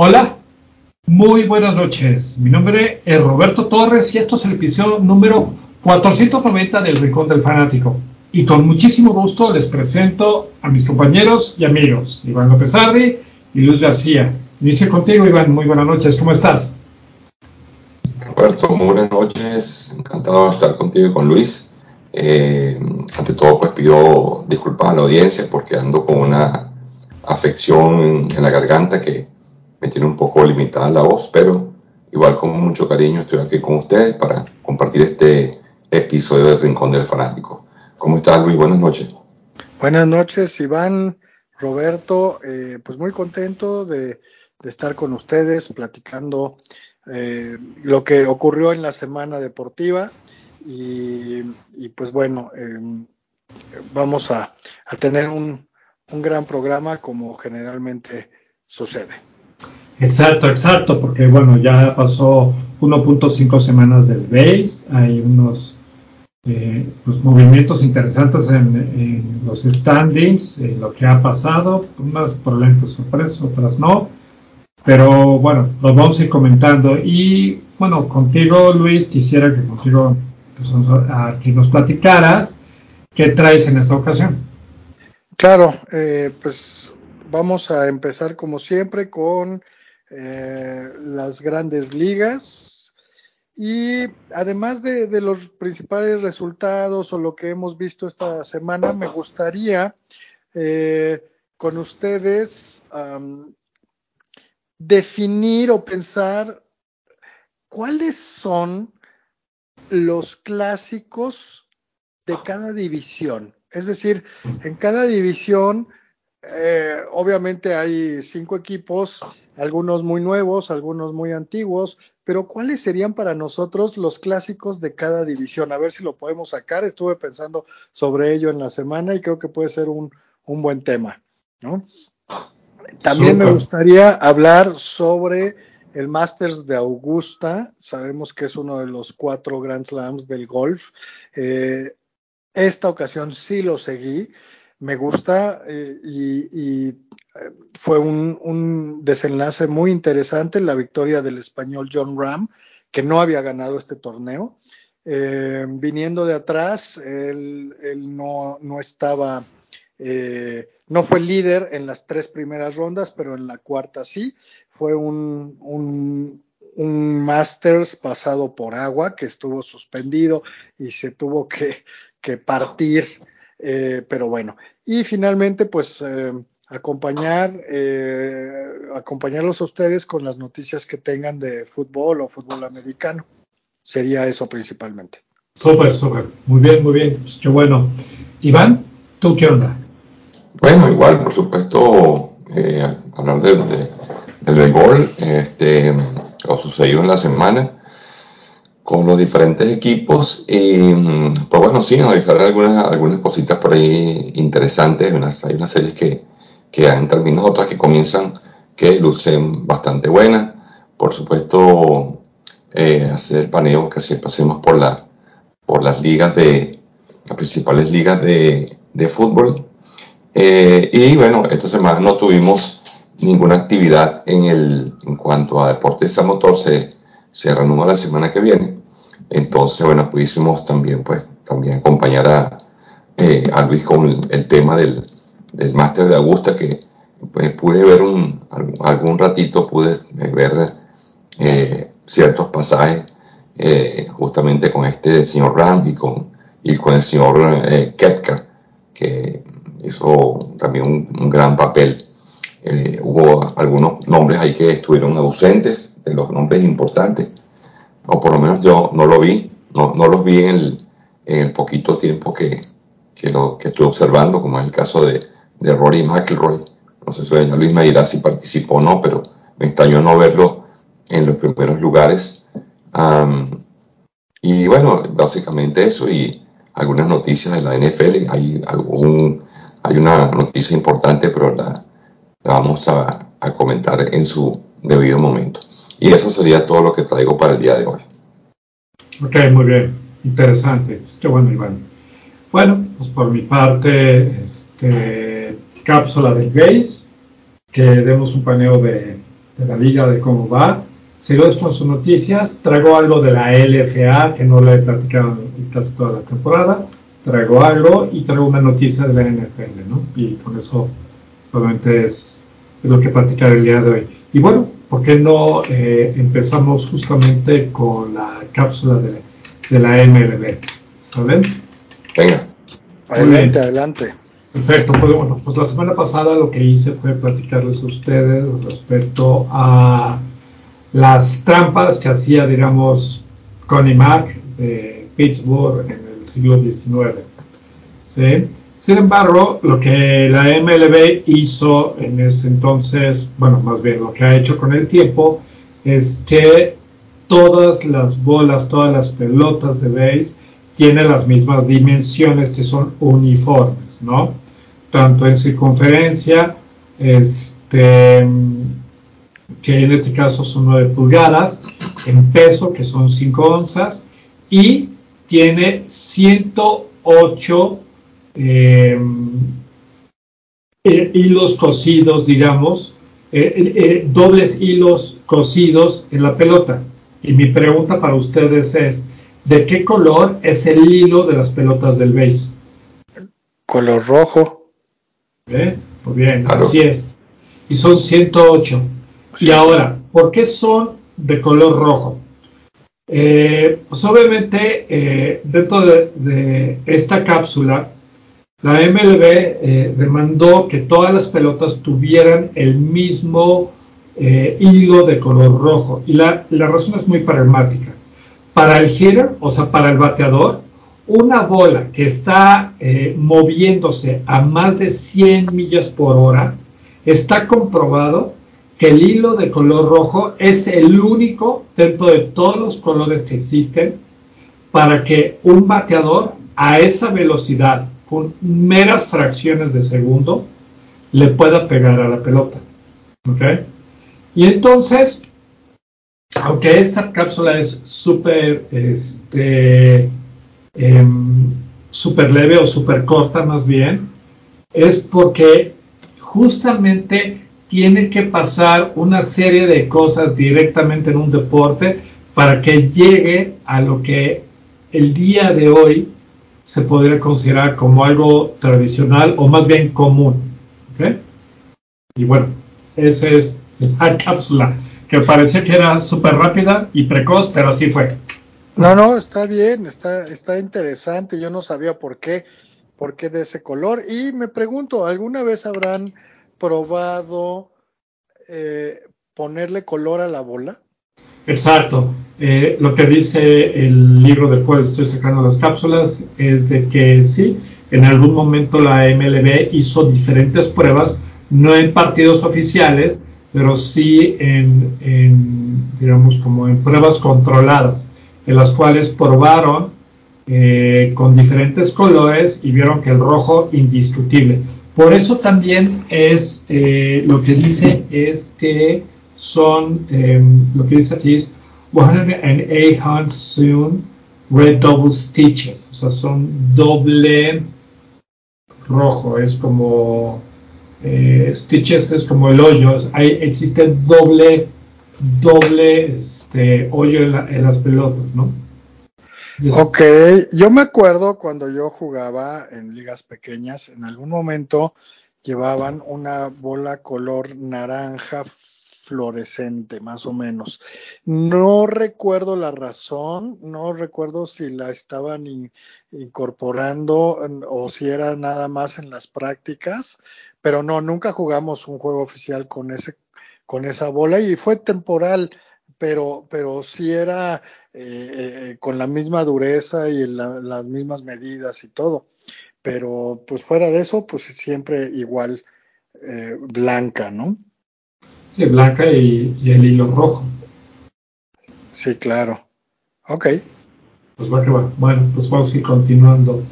Hola, muy buenas noches. Mi nombre es Roberto Torres y esto es el episodio número 490 del Rincón del Fanático. Y con muchísimo gusto les presento a mis compañeros y amigos, Iván López Ardi y Luis García. Inicio contigo, Iván. Muy buenas noches. ¿Cómo estás? Roberto, muy buenas noches. Encantado de estar contigo y con Luis. Eh, ante todo, pues pido disculpas a la audiencia porque ando con una afección en la garganta que me tiene un poco limitada la voz, pero igual con mucho cariño estoy aquí con ustedes para compartir este episodio del Rincón del Fanático. ¿Cómo estás, Luis? Buenas noches. Buenas noches, Iván, Roberto. Eh, pues muy contento de, estar con ustedes platicando eh, lo que ocurrió en la semana deportiva y, pues bueno, em, vamos a, tener un, un gran programa como generalmente sucede. Exacto, exacto, porque bueno, ya pasó 1.5 semanas del base, hay unos eh, pues, movimientos interesantes en, los standings, en lo que ha pasado, unas probablemente sorpresas, otras no, pero bueno, los vamos a ir comentando. Y bueno, contigo Luis, quisiera que contigo pues, nos platicaras qué traes en esta ocasión. Claro, eh, pues vamos a empezar como siempre con eh, las grandes ligas. Y además de, los principales resultados o lo que hemos visto esta semana, me gustaría eh, con ustedes definir o pensar cuáles son los clásicos de cada división. Es decir, en cada división, eh, obviamente hay cinco equipos algunos muy nuevos, algunos muy antiguos, pero ¿cuáles serían para nosotros los clásicos de cada división? A ver si lo podemos sacar. Estuve pensando sobre ello en la semana y creo que puede ser un, buen tema, ¿no? También me gustaría hablar sobre el Masters de Augusta. Sabemos que es uno de los cuatro Grand Slams del golf. Eh, esta ocasión sí lo seguí me gusta eh, y, fue un, desenlace muy interesante la victoria del español John Ram, que no había ganado este torneo. Eh, viniendo de atrás, él, no, estaba, no fue líder en las tres primeras rondas, pero en la cuarta sí. Fue un, un, un Masters pasado por agua que estuvo suspendido y se tuvo que, que partir eh, pero bueno, y finalmente pues eh, acompañar, eh, acompañarlos a ustedes con las noticias que tengan de fútbol o fútbol americano. Sería eso principalmente. Súper, súper. Muy bien, muy bien. Pues, qué bueno. Iván, ¿tú qué onda? Bueno, igual, por supuesto, hablar de, de, del béisbol, este, lo sucedido en la semana con los diferentes equipos. Y pues bueno, sí, analizar algunas, algunas cositas por ahí interesantes. hay unas series que, que han terminado, otras que comienzan que lucen bastante buenas. Por supuesto, eh, hacer paneo, que así pasemos por, la, por las ligas de, las principales ligas de, de fútbol. Eh, y bueno, esta semana no tuvimos ninguna actividad en, el, en cuanto a deportes a motor, se, se la semana que viene. Entonces, bueno, pudimos también, pues, también acompañar a, eh, a Luis con el, tema del, del máster de Augusta, que pues, pude ver un, algún ratito, pude eh, ver eh, ciertos pasajes justamente con este señor Ram y con, y con el señor Kepka, que hizo también un, un gran papel. hubo algunos nombres ahí que estuvieron ausentes, de los nombres importantes, o por lo menos yo no lo vi, no, no los vi en el, poquito tiempo que, que, lo, que estuve observando, como es el caso de, de Rory McIlroy. No sé si Luis me dirá si participó o no, pero me extrañó no verlo en los primeros lugares. y bueno, básicamente eso y algunas noticias de la NFL. Hay, algún, hay una noticia importante, pero la, vamos a, a comentar en su debido momento. Y eso sería todo lo que traigo para el día de hoy. Ok, muy bien. Interesante. Qué bueno, Iván. Bueno, pues por mi parte, este, cápsula del GACE, que demos un paneo de, de la liga, de cómo va. Sigo con sus noticias. Traigo algo de la LFA, que no le he platicado en casi toda la temporada. Traigo algo y traigo una noticia de la NFL, ¿no? Y con eso, obviamente, es, lo que platicar el día de hoy. Y bueno, ¿por qué no eh, empezamos justamente con la cápsula de, de la MLB? ¿Saben? Venga. Adelante, adelante. Perfecto, pues bueno, pues la semana pasada lo que hice fue platicarles a ustedes respecto a las trampas que hacía, digamos, Connie Mack de Pittsburgh en el siglo XIX. Sin embargo, lo que la MLB hizo en ese entonces, bueno, más bien lo que ha hecho con el tiempo, es que todas las bolas, todas las pelotas de base tienen las mismas dimensiones que son uniformes, ¿no? Tanto en circunferencia, este, que en este caso son 9 pulgadas, en peso, que son 5 onzas, y tiene 108 em, eh, hilos cosidos, digamos, eh, eh, dobles hilos cosidos en la pelota. Y mi pregunta para ustedes es, ¿de qué color es el hilo de las pelotas del base? Color rojo. Muy bien, así es. Y son 108. Y ahora, ¿por qué son de color rojo? Eh, pues obviamente eh, dentro de, esta cápsula, la MLB eh, demandó que todas las pelotas tuvieran el mismo hilo de color rojo. Y la, la, razón es muy pragmática. Para el hitter, o sea, para el bateador, una bola que está moviéndose a más de 100 millas por hora, está comprobado que el hilo de color rojo es el único dentro de todos los colores que existen para que un bateador a esa velocidad, con meras fracciones de segundo, le pueda pegar a la pelota. ¿Ok? Y entonces, aunque esta cápsula es súper este, em, super leve o súper corta más bien, es porque justamente tiene que pasar una serie de cosas directamente en un deporte para que llegue a lo que el día de hoy se podría considerar como algo tradicional o más bien común. Y bueno, esa es la cápsula que parecía que era súper rápida y precoz, pero así fue. No, no, está bien, está, está interesante. Yo no sabía por qué, por qué de ese color. Y me pregunto, ¿alguna vez habrán probado eh, ponerle color a la bola? Exacto. Eh, lo que dice el libro del cual estoy sacando las cápsulas es de que sí, en algún momento la MLB hizo diferentes pruebas, no en partidos oficiales, pero sí en, digamos, como en pruebas controladas, en las cuales probaron eh, con diferentes colores y vieron que el rojo indiscutible. Por eso también es eh, lo que dice es que son, em, lo que dice aquí es 108 soon red double stitches, o sea, son doble rojo, es como eh, stitches es como el hoyo, hay, existe doble, doble este, hoyo en las pelotas, ¿no? Ok, yo me acuerdo cuando yo jugaba en ligas pequeñas, en algún momento llevaban una bola color naranja fluorescente, más o menos. No recuerdo la razón, no recuerdo si la estaban incorporando o si era nada más en las prácticas, pero no, nunca jugamos un juego oficial con ese con esa bola y fue temporal, pero pero sí era eh, con la misma dureza y las mismas medidas y todo. Pero pues fuera de eso, pues siempre igual eh, blanca, ¿no? Sí, blanca y, el hilo rojo. Sí, claro. Ok. Pues va que va. Bueno, pues vamos a ir continuando.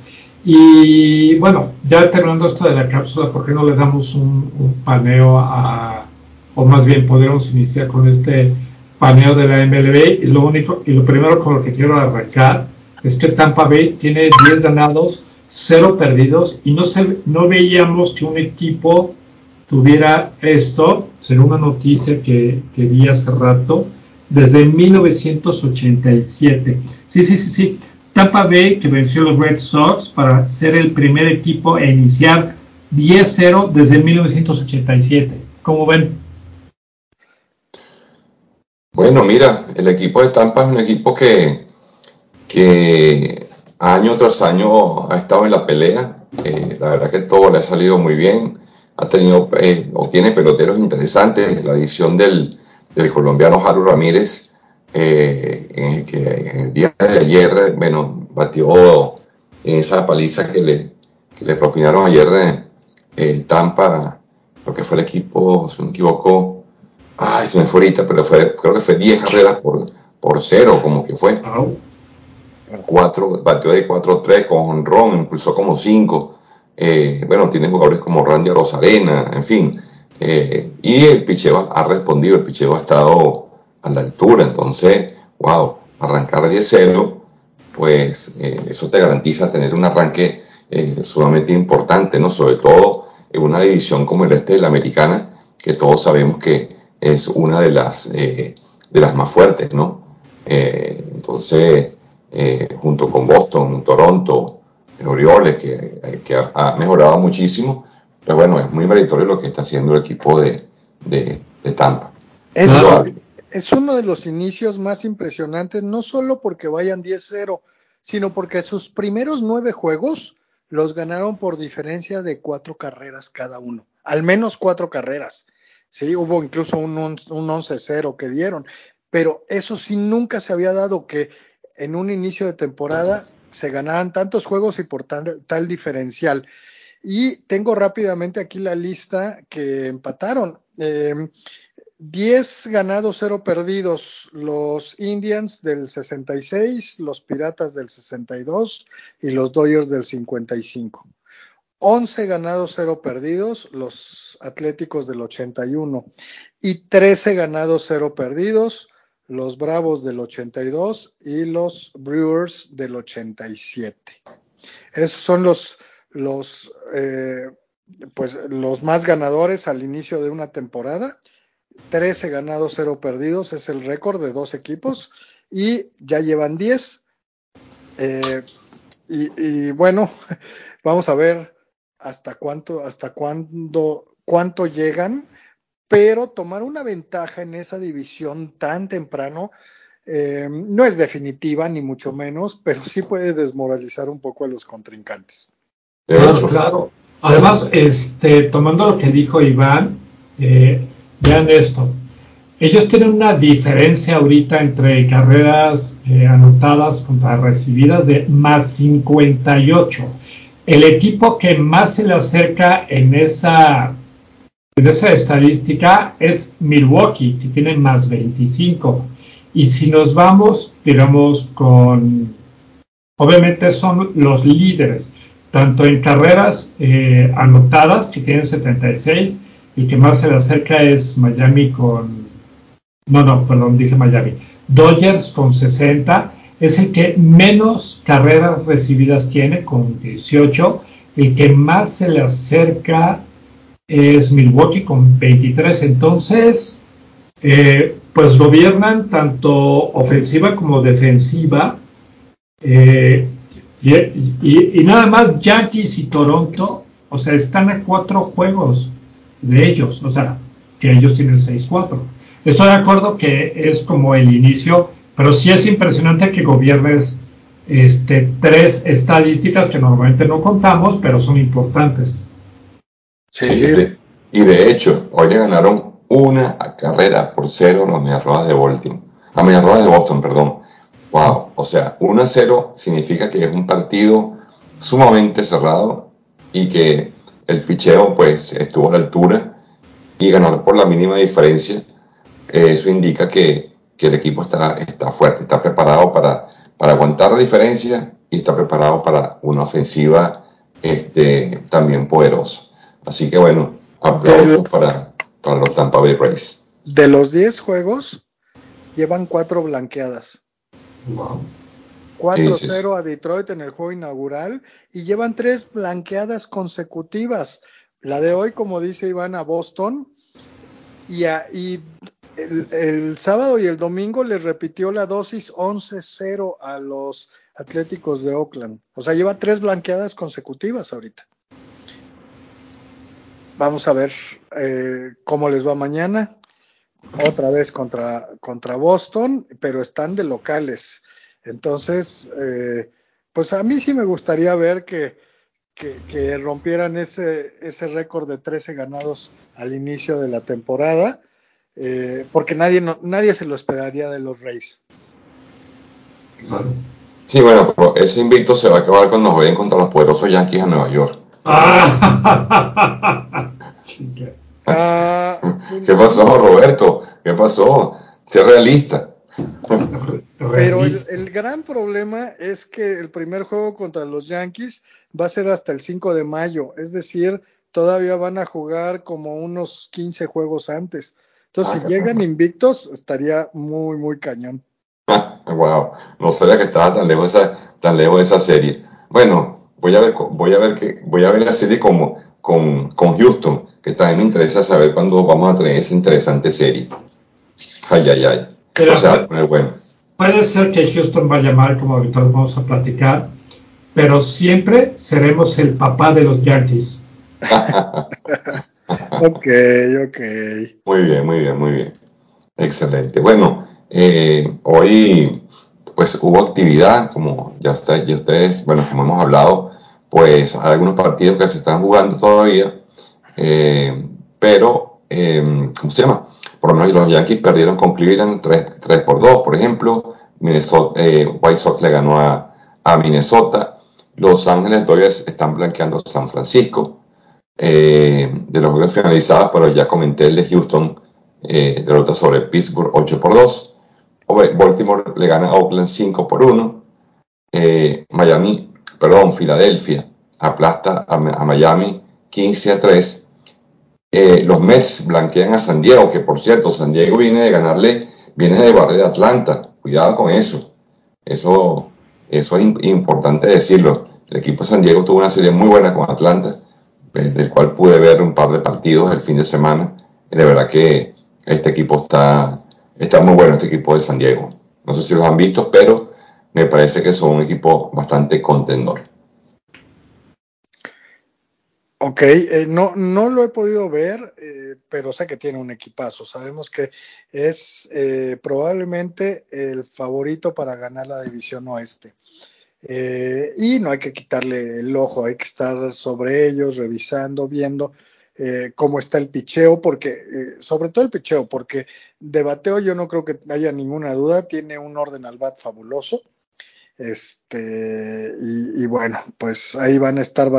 Y bueno, ya terminando esto de la cápsula, ¿por qué no le damos un, un paneo a, o más bien podríamos iniciar con este paneo de la MLB y lo único y lo primero con lo que quiero arrancar es que Tampa Bay tiene 10 ganados, 0 perdidos y no se, no veíamos que un equipo tuviera esto, será una noticia que, que vi hace rato, desde 1987. Sí, sí, sí, sí. Tampa Bay que venció los Red Sox para ser el primer equipo a iniciar 10-0 desde 1987. ¿Cómo ven? Bueno, mira, el equipo de Tampa es un equipo que, que año tras año ha estado en la pelea. Eh, la verdad que todo le ha salido muy bien. Ha tenido eh, o tiene peloteros interesantes. La edición del, del colombiano Haru Ramírez, eh, en, que en el día de ayer, bueno, batió en esa paliza que le, que le propinaron ayer Tampa, lo que fue el equipo, si no me equivoco, ay, se me fue ahorita, pero fue, creo que fue 10 carreras por, por cero, como que fue. Cuatro, batió de 4-3 con Ron, impulsó como 5. Eh, bueno, tiene jugadores como Randy Rosarena, en fin. Eh, y el picheo ha respondido, el picheo ha estado a la altura. Entonces, wow, arrancar 10-0, pues eh, eso te garantiza tener un arranque sumamente importante, ¿no? Sobre todo en una división como el este de la americana, que todos sabemos que es una de las, de las más fuertes, ¿no? entonces, junto con Boston, Toronto, Orioles, que, que ha mejorado muchísimo, pero bueno, es muy meritorio lo que está haciendo el equipo de, de, Tampa. Es, es, uno de los inicios más impresionantes, no solo porque vayan 10-0, sino porque sus primeros nueve juegos los ganaron por diferencia de cuatro carreras cada uno, al menos cuatro carreras. Sí, hubo incluso un, un 11-0 que dieron, pero eso sí nunca se había dado que en un inicio de temporada se ganaran tantos juegos y por tal diferencial. Y tengo rápidamente aquí la lista que empataron. 10 em, ganados, 0 perdidos. Los Indians del 66, los Piratas del 62 y los Dodgers del 55. 11 ganados, 0 perdidos, los Atléticos del 81. Y 13 ganados, 0 perdidos, los Bravos del 82 y los Brewers del 87. Esos son los los, eh, pues, los más ganadores al inicio de una temporada. 13 ganados, 0 perdidos es el récord de dos equipos y ya llevan 10. Eh, y, bueno, vamos a ver hasta cuánto, hasta cuándo, cuánto llegan, pero tomar una ventaja en esa división tan temprano eh, no es definitiva, ni mucho menos, pero sí puede desmoralizar un poco a los contrincantes. Claro, claro. Además, este, tomando lo que dijo Iván, eh, vean esto. Ellos tienen una diferencia ahorita entre carreras eh, anotadas contra recibidas de más 58. El equipo que más se le acerca en esa, en esa estadística es Milwaukee, que tiene más 25. Y si nos vamos, digamos, con... Obviamente son los líderes tanto en carreras eh, anotadas, que tienen 76, y que más se le acerca es Miami con, no, no, perdón, dije Miami, Dodgers con 60, es el que menos carreras recibidas tiene con 18, el que más se le acerca es Milwaukee con 23, entonces, eh, pues gobiernan tanto ofensiva como defensiva. Eh, y, nada más Yankees y Toronto, o sea, están a cuatro juegos de ellos, o sea, que ellos tienen 6-4. Estoy de acuerdo que es como el inicio, pero sí es impresionante que gobiernes este, tres estadísticas que normalmente no contamos, pero son importantes. Sí, y de hecho, hoy le ganaron una carrera por cero los Mediarrojas de Baltimore, a Mediarrojas de Boston, perdón. Wow, o sea, 1 a 0 significa que es un partido sumamente cerrado y que el picheo pues estuvo a la altura y ganar por la mínima diferencia. eso indica que, el equipo está, está fuerte, está preparado para, para aguantar la diferencia y está preparado para una ofensiva este, también poderosa. Así que bueno, aplausos para, para los Tampa Bay Rays. De los 10 juegos, llevan 4 blanqueadas. 4-0 a Detroit en el juego inaugural y llevan tres blanqueadas consecutivas. La de hoy, como dice Iván, a Boston y, el, sábado y el domingo le repitió la dosis 11-0 a los Atléticos de Oakland. O sea, lleva tres blanqueadas consecutivas ahorita. Vamos a ver eh, cómo les va mañana. Otra vez contra, contra Boston, pero están de locales. Entonces, eh, pues a mí sí me gustaría ver que, que, rompieran ese, ese récord de 13 ganados al inicio de la temporada, eh, porque nadie, nadie se lo esperaría de los Rays. Sí, bueno, ese invicto se va a acabar cuando vayan contra los poderosos Yankees a Nueva York. Ah, ¿Qué pasó, Roberto? ¿Qué pasó? Sé realista. Pero el, gran problema es que el primer juego contra los Yankees va a ser hasta el 5 de mayo, es decir, todavía van a jugar como unos 15 juegos antes. Entonces, si ah, llegan invictos, estaría muy, muy cañón. wow, no sabía que estaba tan lejos esa, tan lejos esa serie. Bueno, voy a ver, voy a ver que, voy a ver la serie como con, con Houston, que también me interesa saber cuándo vamos a tener esa interesante serie. Ay, ay, ay. o sea, bueno. Puede ser que Houston vaya mal, como ahorita vamos a platicar, pero siempre seremos el papá de los Yankees. ok, ok. Muy bien, muy bien, muy bien. Excelente. Bueno, eh, hoy pues hubo actividad, como ya, está, ya ustedes, bueno, como hemos hablado, pues hay algunos partidos que se están jugando todavía, eh, pero, eh, ¿cómo se llama? Por lo menos los Yankees perdieron con Cleveland 3, por 2, por ejemplo, Minnesota, eh, White Sox le ganó a, Minnesota, Los Ángeles Dodgers están blanqueando a San Francisco, de los juegos finalizados, pero ya comenté el de Houston, derrota sobre Pittsburgh 8 por 2, Baltimore le gana a Oakland 5 por 1, Miami perdón, Filadelfia aplasta a, Miami 15 a 3. Eh, los Mets blanquean a San Diego, que por cierto, San Diego viene de ganarle, viene de barrer a Atlanta. Cuidado con eso. Eso, eso es importante decirlo. El equipo de San Diego tuvo una serie muy buena con Atlanta, eh, del cual pude ver un par de partidos el fin de semana. de verdad que este equipo está, está muy bueno, este equipo de San Diego. No sé si los han visto, pero me parece que son un equipo bastante contendor. Ok, eh, no, no lo he podido ver, eh, pero sé que tiene un equipazo. Sabemos que es eh, probablemente el favorito para ganar la división oeste. Y no hay que quitarle el ojo, hay que estar sobre ellos, revisando, viendo cómo está el picheo, porque, sobre todo el picheo, porque de bateo yo no creo que haya ninguna duda, tiene un orden al bat fabuloso. Este, y, bueno, pues ahí van a estar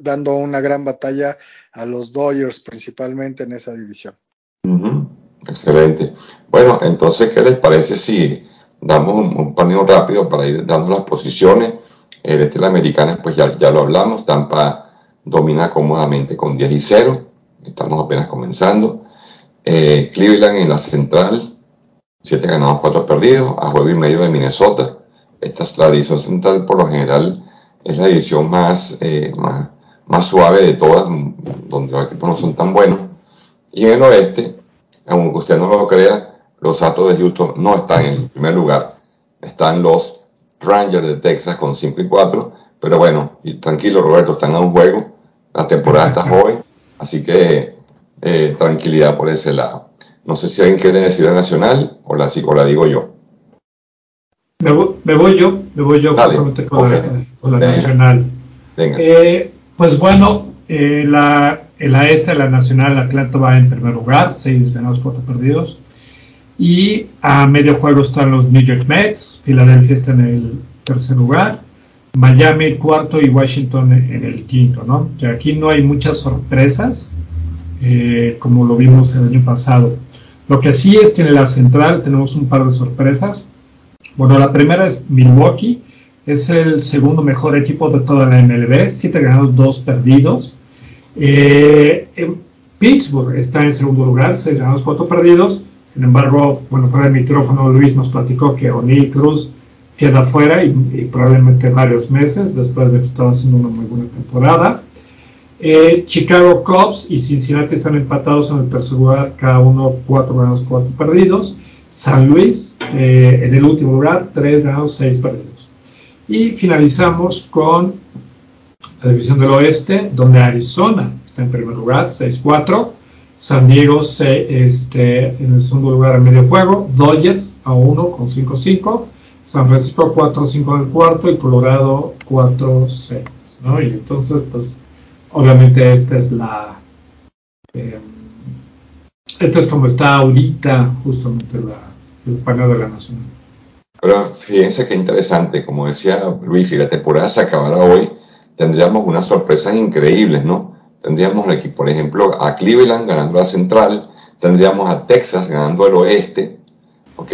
dando una gran batalla a los Dodgers principalmente en esa división. Excelente. Bueno, entonces, ¿qué les parece si damos un, paneo rápido para ir dando las posiciones? El este la americana, pues ya, ya lo hablamos, Tampa domina cómodamente con 10 y 0, estamos apenas comenzando. Eh, Cleveland en la central, 7 ganados, 4 perdidos, a juego y medio de Minnesota esta es la división central por lo general es la división más, eh, más, suave de todas, donde los equipos no son tan buenos. Y en el oeste, aunque usted no lo crea, los Astros de Houston no están en el primer lugar. Están los Rangers de Texas con 5 y 4. Pero bueno, y tranquilo Roberto, están a un juego. La temporada está joven. Así que eh, tranquilidad por ese lado. No sé si alguien quiere decir la nacional o la, o la digo yo. Me voy, yo, me voy yo con, la, nacional. Eh, pues bueno, eh, la, el este, la nacional, Atlanta va en primer lugar, seis ganados, cuatro perdidos. Y a medio juego están los New York Mets, Filadelfia está en el tercer lugar, Miami cuarto y Washington en el quinto, ¿no? Aquí no hay muchas sorpresas, eh, como lo vimos el año pasado. Lo que sí es que en la central tenemos un par de sorpresas. Bueno, la primera es Milwaukee, es el segundo mejor equipo de toda la MLB, siete ganados, dos perdidos. Eh, Pittsburgh está en segundo lugar, seis ganados, cuatro perdidos. Sin embargo, bueno, fuera del micrófono, Luis nos platicó que O'Neill Cruz queda fuera y, probablemente varios meses después de que estaba haciendo una muy buena temporada. Eh, Chicago Cubs y Cincinnati están empatados en el tercer lugar, cada uno cuatro ganados, cuatro perdidos. San Luis eh, en el último lugar, tres ganados, seis perdidos. Y finalizamos con la división del oeste, donde Arizona está en primer lugar, 6-4. San Diego este, en el segundo lugar en medio juego, Dodgers a 1 con 5-5, San Francisco 4-5 en el cuarto y Colorado 4-6. ¿no? Y entonces, pues, obviamente esta es la... Eh, esta es como está ahorita justamente la, el panel de la Nacional. Pero fíjense qué interesante, como decía Luis, si la temporada se acabara hoy, tendríamos unas sorpresas increíbles, ¿no? Tendríamos aquí, por ejemplo, a Cleveland ganando la central, tendríamos a Texas ganando el oeste, ¿ok?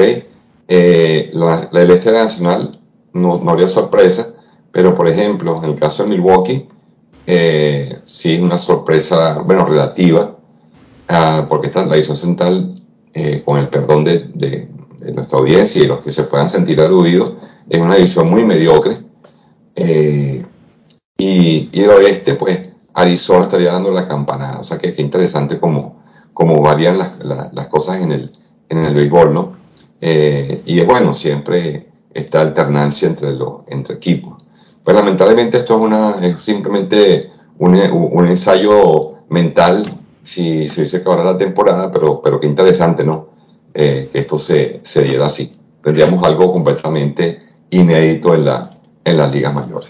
Eh, la, el este nacional no, no, habría sorpresa, pero por ejemplo, en el caso de Milwaukee, eh, sí es una sorpresa, bueno, relativa, uh, porque está la división central, eh, con el perdón de, de, de, nuestra audiencia y los que se puedan sentir aludidos, es una división muy mediocre. Eh, y, y el oeste, pues, Arizona estaría dando la campanada. O sea que, qué interesante cómo, cómo varían las, las, cosas en el, en el béisbol, ¿no? Eh, y es bueno, siempre esta alternancia entre, los entre equipos. Pues lamentablemente esto es, una, es simplemente un, un, ensayo mental si se hubiese acabado la temporada, pero, pero qué interesante, ¿no? Eh, que esto se, se diera así. Tendríamos algo completamente inédito en, la, en las ligas mayores.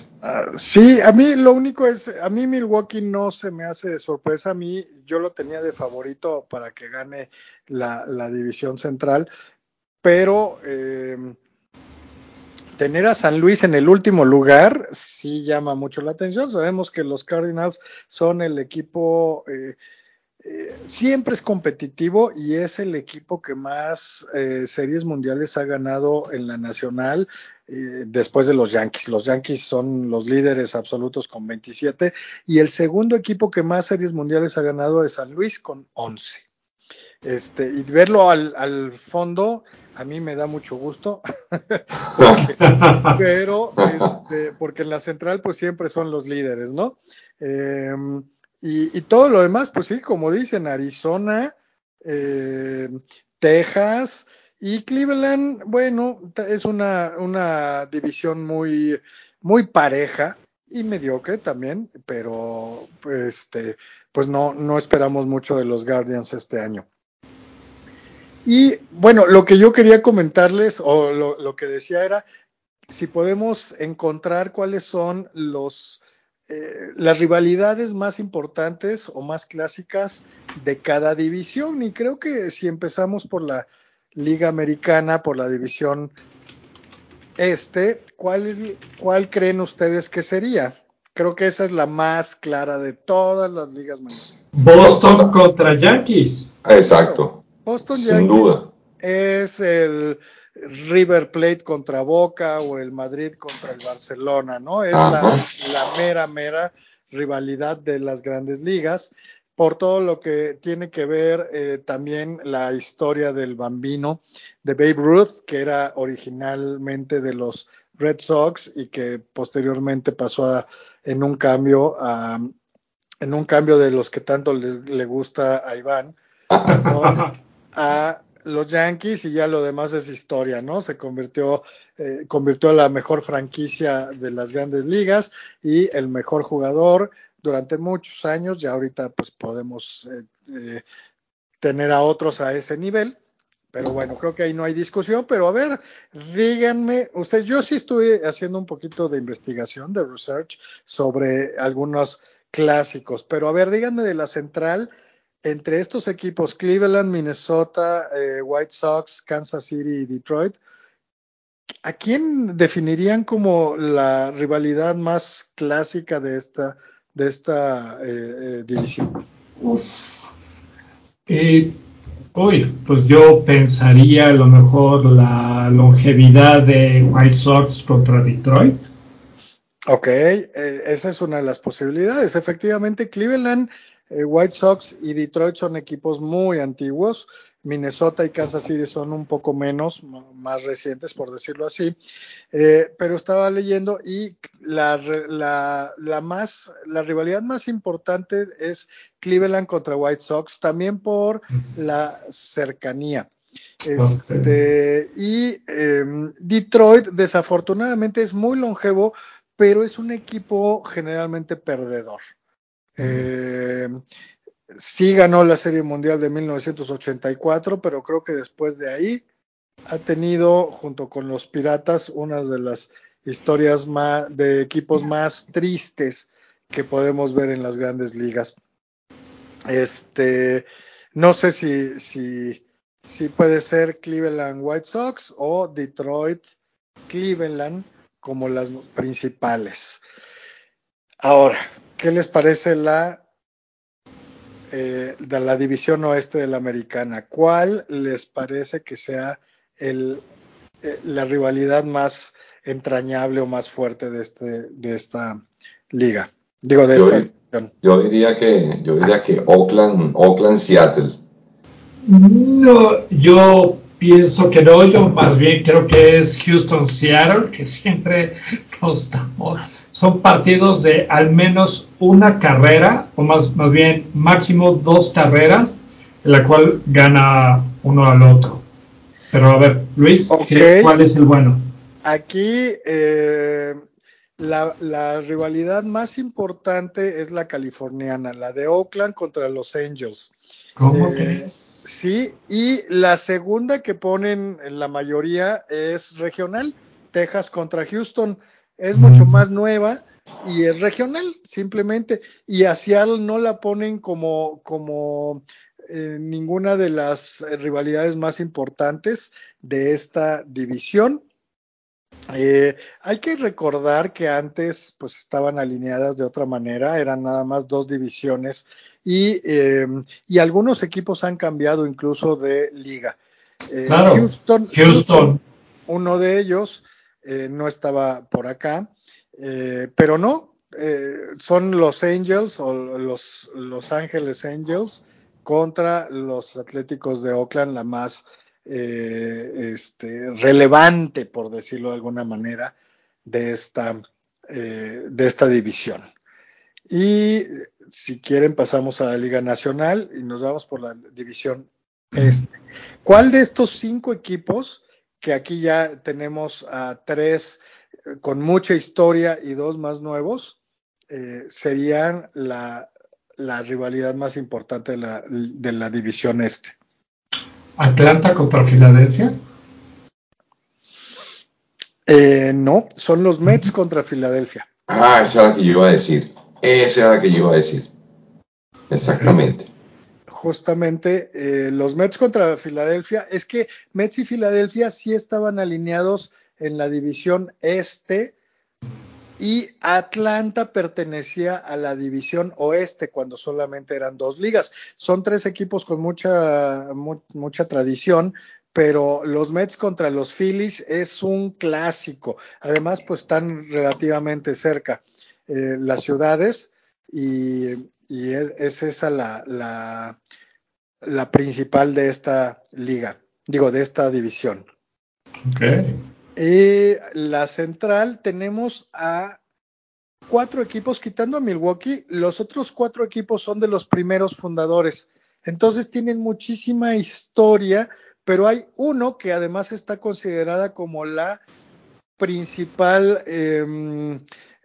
Sí, a mí lo único es, a mí Milwaukee no se me hace de sorpresa, a mí yo lo tenía de favorito para que gane la, la división central, pero eh, tener a San Luis en el último lugar sí llama mucho la atención, sabemos que los Cardinals son el equipo... Eh, eh, siempre es competitivo y es el equipo que más eh, series mundiales ha ganado en la nacional eh, después de los Yankees. Los Yankees son los líderes absolutos con 27 y el segundo equipo que más series mundiales ha ganado es San Luis con 11. Este, y verlo al, al fondo a mí me da mucho gusto, porque, pero este, porque en la central pues siempre son los líderes, ¿no? Eh, y, y, todo lo demás, pues sí, como dicen, Arizona, eh, Texas y Cleveland, bueno, es una, una división muy, muy pareja y mediocre también, pero este, pues no, no esperamos mucho de los Guardians este año. Y bueno, lo que yo quería comentarles, o lo, lo que decía era, si podemos encontrar cuáles son los eh, las rivalidades más importantes o más clásicas de cada división. Y creo que si empezamos por la Liga Americana, por la división este, ¿cuál, cuál creen ustedes que sería? Creo que esa es la más clara de todas las ligas mayores. Boston contra Yankees. Exacto. Boston Yankees Sin duda. es el River Plate contra Boca o el Madrid contra el Barcelona, ¿no? Es la, la, mera, mera rivalidad de las grandes ligas por todo lo que tiene que ver eh, también la historia del bambino de Babe Ruth, que era originalmente de los Red Sox y que posteriormente pasó a, en un cambio a, en un cambio de los que tanto le, gusta a Iván, a los Yankees y ya lo demás es historia, ¿no? Se convirtió, eh, convirtió en la mejor franquicia de las grandes ligas y el mejor jugador durante muchos años. Ya ahorita pues podemos eh, eh, tener a otros a ese nivel. Pero bueno, creo que ahí no hay discusión. Pero a ver, díganme, usted, yo sí estuve haciendo un poquito de investigación, de research sobre algunos clásicos. Pero a ver, díganme de la central, entre estos equipos, Cleveland, Minnesota, eh, White Sox, Kansas City y Detroit, ¿a quién definirían como la rivalidad más clásica de esta, de esta eh, eh, división? Eh, uy, pues yo pensaría a lo mejor la longevidad de White Sox contra Detroit. Ok, esa es una de las posibilidades. Efectivamente, Cleveland eh, White Sox y Detroit son equipos muy antiguos. Minnesota y Kansas City son un poco menos, más recientes, por decirlo así. Eh, pero estaba leyendo y la, la, más, la rivalidad más importante es Cleveland contra White Sox, también por la cercanía. Este, y em, Detroit, desafortunadamente, es muy longevo, pero es un equipo generalmente perdedor. Eh, sí ganó la Serie Mundial de 1984, pero creo que después de ahí ha tenido, junto con los Piratas, una de las historias de equipos más tristes que podemos ver en las grandes ligas. Este, no sé si, si puede ser Cleveland White Sox o Detroit Cleveland como las principales. Ahora, ¿qué les parece la eh, de la división oeste de la americana? ¿Cuál les parece que sea el, eh, la rivalidad más entrañable o más fuerte de, este, de esta liga? Digo, de yo, esta Yo diría que, yo diría que Oakland, Oakland, Seattle. No, yo pienso que no, yo más bien creo que es Houston Seattle, que siempre nos Son partidos de al menos una carrera, o más, más bien máximo dos carreras, en la cual gana uno al otro. Pero a ver, Luis, ¿cuál es el bueno? Aquí eh, la, la, rivalidad más importante es la californiana, la de Oakland contra los Angels. ¿Cómo eh, crees? Sí, y la segunda que ponen en la mayoría es regional, Texas contra Houston. Es mucho más nueva y es regional, simplemente. Y a Seattle no la ponen como, como eh, ninguna de las rivalidades más importantes de esta división. Eh, hay que recordar que antes pues estaban alineadas de otra manera, eran nada más dos divisiones y, eh, y algunos equipos han cambiado incluso de liga. Eh, claro, Houston, Houston, uno de ellos eh, no estaba por acá, pero no, son los Angels o los Los Ángeles Angels contra los Atléticos de Oakland, la más este, relevante, por decirlo de alguna manera, de esta, de esta división. Y si quieren pasamos a la Liga Nacional y nos vamos por la división este. ¿Cuál de estos cinco equipos, que aquí ya tenemos a tres eh, con mucha historia y dos más nuevos, eh, serían la, rivalidad más importante de la, de la división este? ¿Atlanta contra Filadelfia? Eh, no, son los Mets contra Filadelfia. Ah, esa es la que yo iba a decir. Esa era la que yo iba a decir. Exactamente. Justamente eh, los Mets contra Filadelfia, es que Mets y Filadelfia sí estaban alineados en la división este y Atlanta pertenecía a la división oeste cuando solamente eran dos ligas. Son tres equipos con mucha, mucha tradición, pero los Mets contra los Phillies es un clásico. Además, pues están relativamente cerca. Eh, las ciudades y, es, esa la, la, principal de esta liga, digo, de esta división. Y la central tenemos a cuatro equipos, quitando a Milwaukee, los otros cuatro equipos son de los primeros fundadores. Entonces tienen muchísima historia, pero hay uno que además está considerada como la principal eh,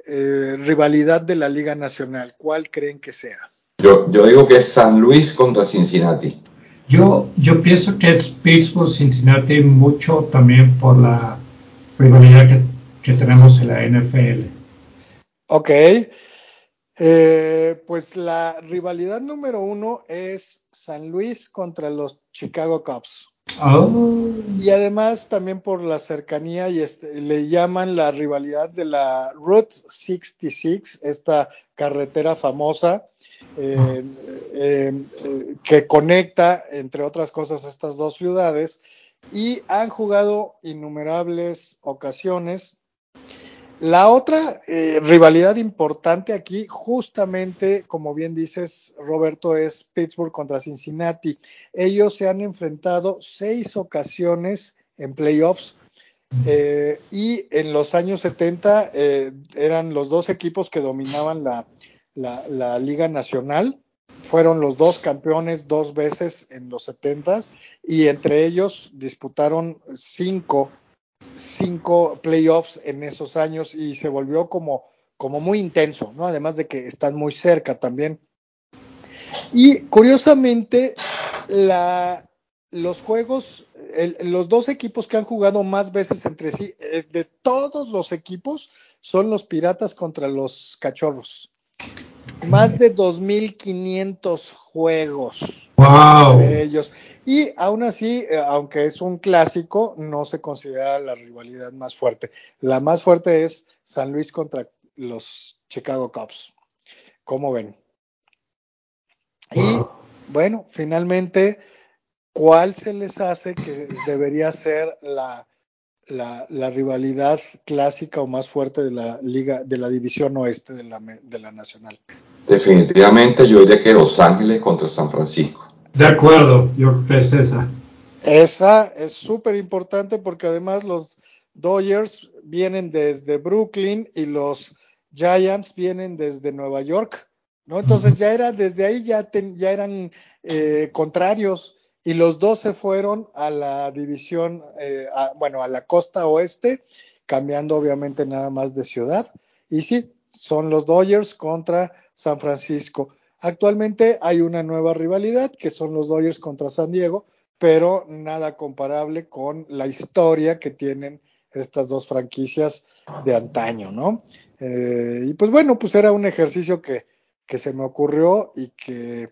eh, rivalidad de la Liga Nacional? ¿Cuál creen que sea? Yo, yo digo que es San Luis contra Cincinnati. Yo, yo pienso que es Pittsburgh-Cincinnati mucho también por la rivalidad que, que tenemos en la NFL. Ok. Eh, pues la rivalidad número uno es San Luis contra los Chicago Cubs. Oh. Y además también por la cercanía y este, le llaman la rivalidad de la Route 66, esta carretera famosa eh, eh, que conecta, entre otras cosas, estas dos ciudades y han jugado innumerables ocasiones. La otra eh, rivalidad importante aquí, justamente, como bien dices, Roberto, es Pittsburgh contra Cincinnati. Ellos se han enfrentado seis ocasiones en playoffs eh, y en los años 70 eh, eran los dos equipos que dominaban la, la, Liga Nacional. Fueron los dos campeones dos veces en los 70 y entre ellos disputaron cinco cinco playoffs en esos años y se volvió como, como muy intenso, ¿no? Además de que están muy cerca también. Y curiosamente, la, los juegos, los dos equipos que han jugado más veces entre sí, eh, de todos los equipos, son los Piratas contra los Cachorros. Más de 2.500 juegos wow. entre ellos. Y aún así, eh, aunque es un clásico, no se considera la rivalidad más fuerte. La más fuerte es San Luis contra los Chicago Cubs. ¿Cómo ven? Y bueno, finalmente, ¿cuál se les hace que debería ser la, la, rivalidad clásica o más fuerte de la liga, de la división oeste de la, de la nacional? Definitivamente yo diría que Los Ángeles contra San Francisco. De acuerdo, yo creo que es esa. Esa es súper importante porque además los Dodgers vienen desde Brooklyn y los Giants vienen desde Nueva York, ¿no? Entonces ya era, desde ahí ya, ya eran eh, contrarios y los dos se fueron a la división, eh, bueno, a la costa oeste, cambiando obviamente nada más de ciudad. Y sí, son los Dodgers contra San Francisco. Actualmente hay una nueva rivalidad que son los Dodgers contra San Diego, pero nada comparable con la historia que tienen estas dos franquicias de antaño, ¿no? Eh, y pues bueno, pues era un ejercicio que, que, se me ocurrió y que,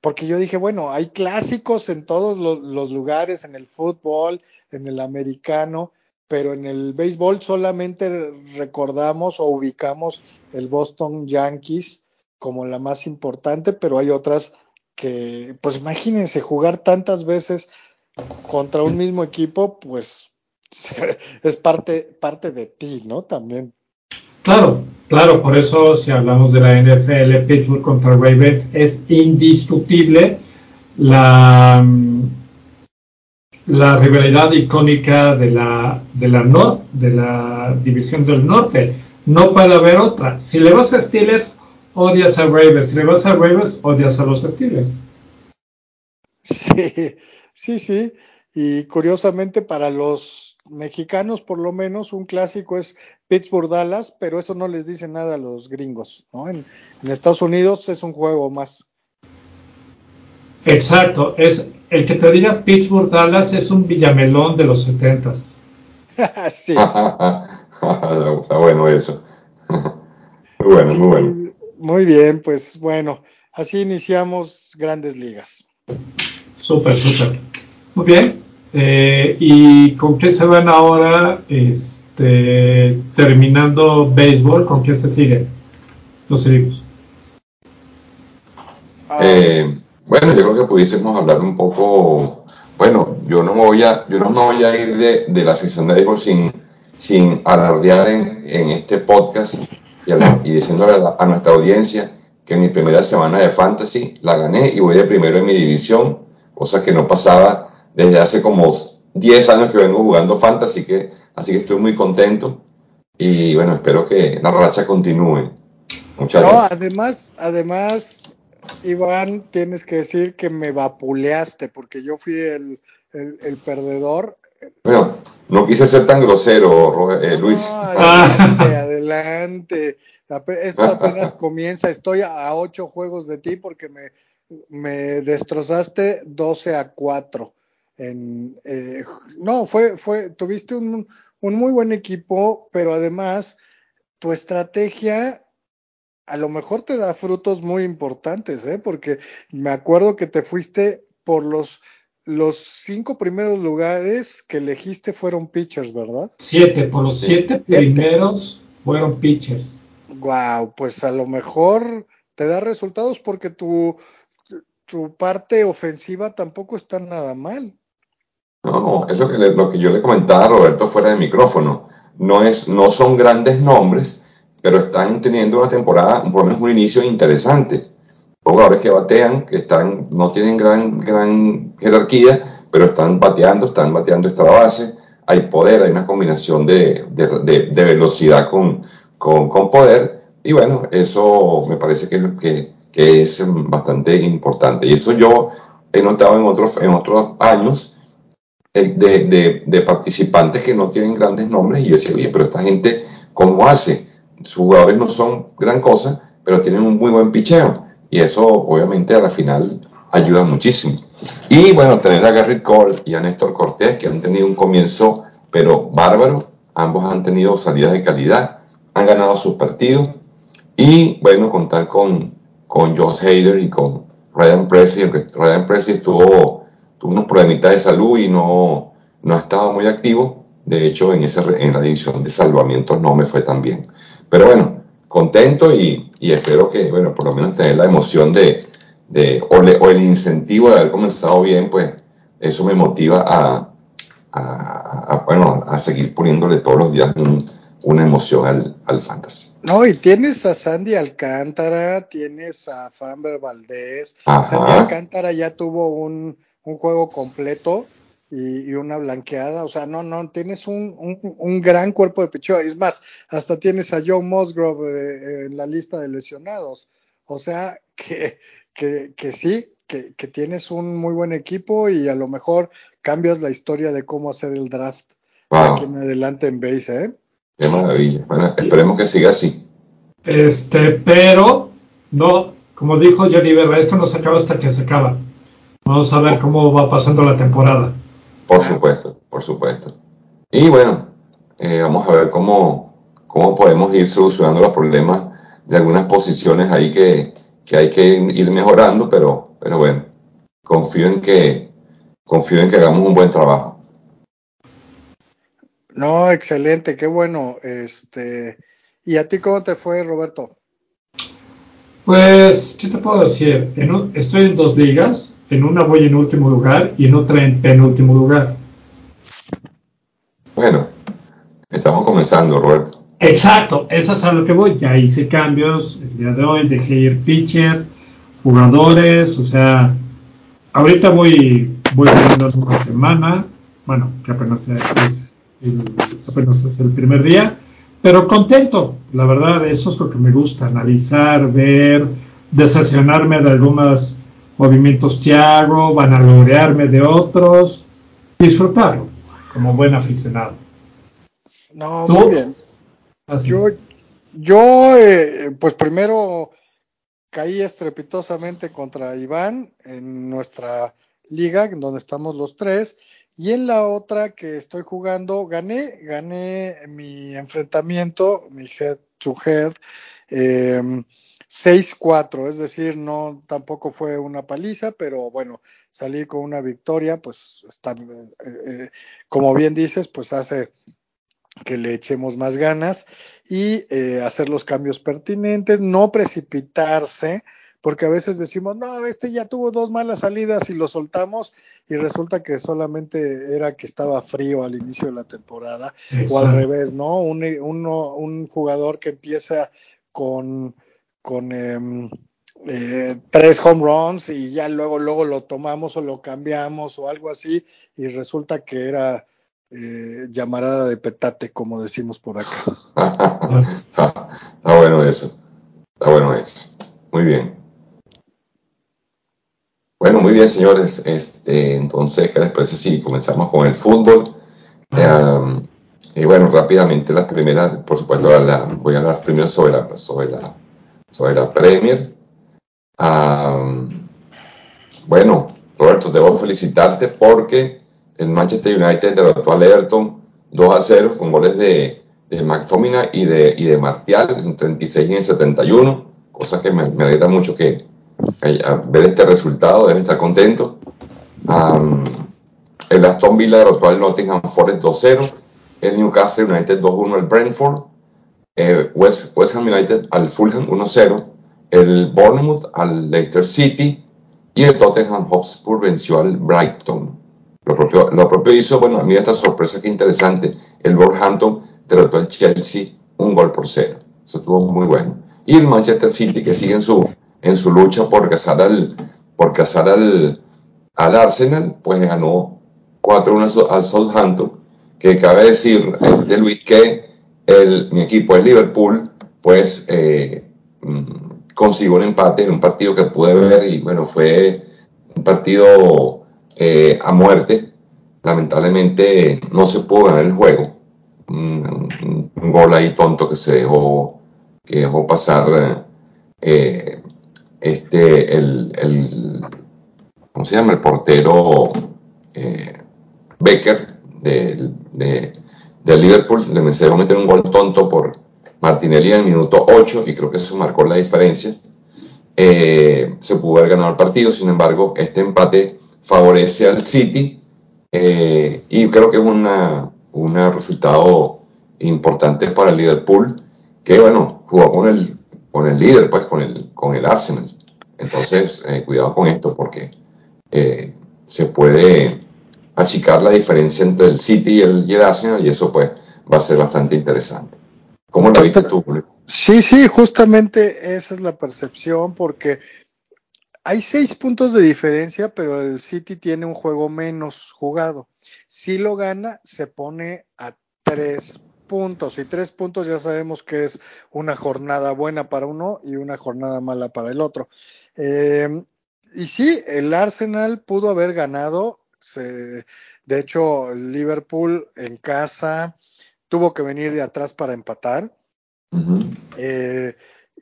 porque yo dije, bueno, hay clásicos en todos los, los lugares, en el fútbol, en el americano, pero en el béisbol solamente recordamos o ubicamos el Boston Yankees como la más importante, pero hay otras que, pues imagínense, jugar tantas veces contra un mismo equipo, pues es parte, parte de ti, ¿no? También. Claro, claro, por eso si hablamos de la NFL, Pittsburgh contra Ravens, es indiscutible la, la rivalidad icónica de la, de la, de la división del norte. No puede haber otra. Si le vas a Steelers, odias a Ravens. Si le vas a Ravens, odias a los Steelers. Sí, sí, sí. Y curiosamente para los mexicanos, por lo menos, un clásico es Pittsburgh-Dallas, pero eso no les dice nada a los gringos. ¿no? En, Estados Unidos es un juego más. Exacto. Es el que te diga Pittsburgh-Dallas es un villamelón de los setentas. sí. Está bueno eso. muy bueno, muy bueno. Muy bien, pues bueno, así iniciamos grandes ligas. Súper, súper. Muy bien. Eh, ¿Y con qué se van ahora? Este, terminando béisbol, ¿con qué se sigue? Los seguimos. Ah. Eh, bueno, yo creo que pudiésemos hablar un poco. Bueno, yo no me voy a, yo no me voy a ir de, de la sesión de béisbol sin, sin alardear en, en este podcast y, diciéndole a, nuestra audiencia que en mi primera semana de fantasy la gané y voy de primero en mi división, cosa que no pasaba desde hace como 10 años que vengo jugando fantasy, que, así que estoy muy contento y bueno, espero que la racha continúe. Muchas no, además, además, Iván, tienes que decir que me vapuleaste porque yo fui el, el perdedor bueno, no quise ser tan grosero, eh, Luis. adelante, adelante. Esto apenas comienza. Estoy a ocho juegos de ti porque me, me destrozaste 12 a 4. En, eh, no, fue, fue, tuviste un, un muy buen equipo, pero además tu estrategia a lo mejor te da frutos muy importantes, ¿eh? porque me acuerdo que te fuiste por los los cinco primeros lugares que elegiste fueron pitchers, ¿verdad? Siete, por los siete, primeros fueron pitchers. Wow, pues a lo mejor te da resultados porque tu, tu parte ofensiva tampoco está nada mal. No, es lo que, lo que yo le comentaba a Roberto fuera de micrófono. no, es, no son grandes nombres, pero están teniendo una temporada, por lo menos un inicio interesante. Jugadores que batean, que están, no tienen gran, gran jerarquía, pero están bateando, están bateando esta base. Hay poder, hay una combinación de, de, de, velocidad con, con, con, poder. Y bueno, eso me parece que, que, que, es bastante importante. Y eso yo he notado en otros, en otros años eh, de, participantes que no tienen grandes nombres. Y yo decía, oye, pero esta gente, ¿cómo hace? Sus jugadores no son gran cosa, pero tienen un muy buen picheo. Y eso, obviamente, a la final ayuda muchísimo. Y bueno, tener a Garrett Cole y a Néstor Cortés, que han tenido un comienzo, pero bárbaro. Ambos han tenido salidas de calidad, han ganado sus partidos. Y bueno, contar con, con Josh Hader y con Ryan Presley, aunque Ryan Presley tuvo unos problemitas de salud y no, no estaba muy activo. De hecho, en, ese, en la división de salvamientos no me fue tan bien. Pero bueno, contento y, y espero que, bueno, por lo menos tener la emoción de, de o, o, el incentivo de haber comenzado bien, pues eso me motiva a, a, bueno, a seguir poniéndole todos los días una emoción al, al fantasy. No, y tienes a Sandy Alcántara, tienes a Framber Valdés. Sandy Alcántara ya tuvo un, un juego completo y, y, una blanqueada. O sea, no, no, tienes un, un, un gran cuerpo de picheo. Es más, hasta tienes a Joe Musgrove eh, en la lista de lesionados. O sea, que, que, que sí, que, que, tienes un muy buen equipo y a lo mejor cambias la historia de cómo hacer el draft aquí en adelante en base, ¿eh? Qué maravilla. Bueno, esperemos que siga así. Este, pero no, como dijo Johnny Berra, esto no se acaba hasta que se acaba. Vamos a ver cómo va pasando la temporada. Por supuesto, por supuesto. Y bueno, eh, vamos a ver cómo, cómo podemos ir solucionando los problemas de algunas posiciones ahí que, que hay que ir mejorando, pero, pero bueno, confío en que confío en que hagamos un buen trabajo. No, excelente, qué bueno. Este, ¿y a ti cómo te fue, Roberto? Pues, ¿qué te puedo decir? En estoy en dos ligas, en una voy en último lugar y en otra en penúltimo lugar. Bueno, estamos comenzando, Roberto. Exacto, eso es a lo que voy. Ya hice cambios el día de hoy, dejé ir pitchers, jugadores, o sea, ahorita voy, voy viendo una semana, bueno, que apenas es apenas es el primer día, pero contento, la verdad, eso es lo que me gusta, analizar, ver, desacionarme de algunos movimientos que hago, vanaglorearme de otros, disfrutarlo como buen aficionado. No, muy bien. Yo, yo eh, pues primero caí estrepitosamente contra Iván en nuestra liga, en donde estamos los tres, y en la otra que estoy jugando, gané, gané mi enfrentamiento, mi head to head, eh, 6-4, es decir, no tampoco fue una paliza, pero bueno, salir con una victoria, pues eh, eh, como bien dices, pues hace que le echemos más ganas y eh, hacer los cambios pertinentes, no precipitarse, porque a veces decimos, no, este ya tuvo dos malas salidas y lo soltamos y resulta que solamente era que estaba frío al inicio de la temporada o al revés, ¿no? Un, uno, un jugador que empieza con, con eh, eh, tres home runs y ya luego, luego lo tomamos o lo cambiamos o algo así y resulta que era eh, llamarada de petate, como decimos por acá. está bueno eso, está bueno eso. Muy bien. Bueno, muy bien, señores. Este, entonces, ¿qué les parece si comenzamos con el fútbol? Y bueno, rápidamente las primeras, por supuesto, voy a hablar primero sobre la, sobre la, sobre la Premier. Bueno, Roberto, debo felicitarte porque el Manchester United derrotó al Everton 2 a 0 con goles de, de McTominay y de, y de Martial en 36 y en 71, cosa que me, me alegra mucho que, ver este resultado, debe estar contento. el Aston Villa derrotó al Nottingham Forest 2-0, el Newcastle United 2-1 al Brentford, eh, West, Ham United al Fulham 1-0, el Bournemouth al Leicester City y el Tottenham Hotspur venció al Brighton. Lo propio, lo propio hizo, bueno, a mí esta sorpresa que interesante, el Wolverhampton derrotó al Chelsea un gol por cero. Eso estuvo muy bueno. Y el Manchester City, que sigue en su, en su lucha por cazar al, por cazar al, al Arsenal, pues ganó 4-1 al Southampton, que cabe decir, este Luis, que mi equipo, el Liverpool, pues eh, mm, consiguió un empate en un partido que pude ver y bueno, fue un partido eh, a muerte. Lamentablemente no se pudo ganar el juego. Un, gol ahí tonto que se dejó, que dejó pasar eh, este, el, el, ¿cómo se llama? El portero eh, Becker de, de, Liverpool. Le se dejó meter un gol tonto por Martinelli en el minuto 8 y creo que eso marcó la diferencia. se pudo haber ganado el partido, sin embargo, este empate favorece al City eh, y creo que es una, un resultado importante para el Liverpool que bueno, jugó con el, con el líder, pues con el, con el Arsenal. Entonces, eh, cuidado con esto porque eh, se puede achicar la diferencia entre el City y el, y el, Arsenal y eso pues va a ser bastante interesante. ¿Cómo lo viste tú, Sí, sí, justamente esa es la percepción porque hay seis puntos de diferencia, pero el City tiene un juego menos jugado. Si lo gana, se pone a tres puntos. Y tres puntos ya sabemos que es una jornada buena para uno y una jornada mala para el otro. Eh, y sí, el Arsenal pudo haber ganado. de hecho, el Liverpool en casa tuvo que venir de atrás para empatar.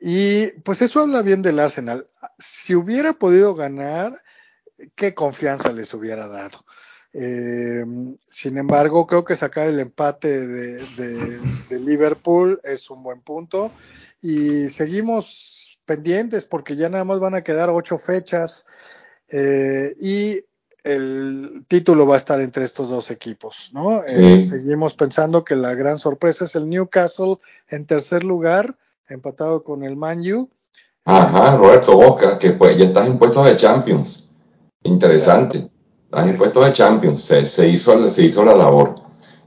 Y pues eso habla bien del Arsenal. Si hubiera podido ganar, qué confianza les hubiera dado. Eh, sin embargo, creo que sacar el empate de, Liverpool es un buen punto. Y seguimos pendientes porque ya nada más van a quedar ocho fechas eh, y el título va a estar entre estos dos equipos, ¿no? Eh, seguimos pensando que la gran sorpresa es el Newcastle en tercer lugar empatado con el Man U. Ajá, Roberto Boca, que pues ya estás en puestos de Champions. Interesante. Estás en puestos de Champions. Se, hizo, se hizo la labor.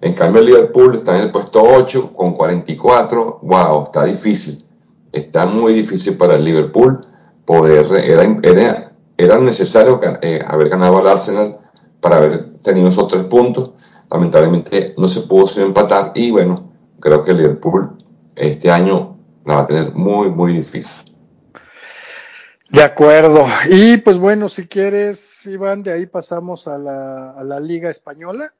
En cambio, el Liverpool está en el puesto 8 con 44. Wow, está difícil. Está muy difícil para el Liverpool poder. Era, era, necesario eh, haber ganado al Arsenal para haber tenido esos tres puntos. Lamentablemente no se pudo empatar. Y bueno, creo que el Liverpool este año la va a tener muy, muy difícil. De acuerdo. Y pues bueno, si quieres, Iván, de ahí pasamos a la, a la Liga Española.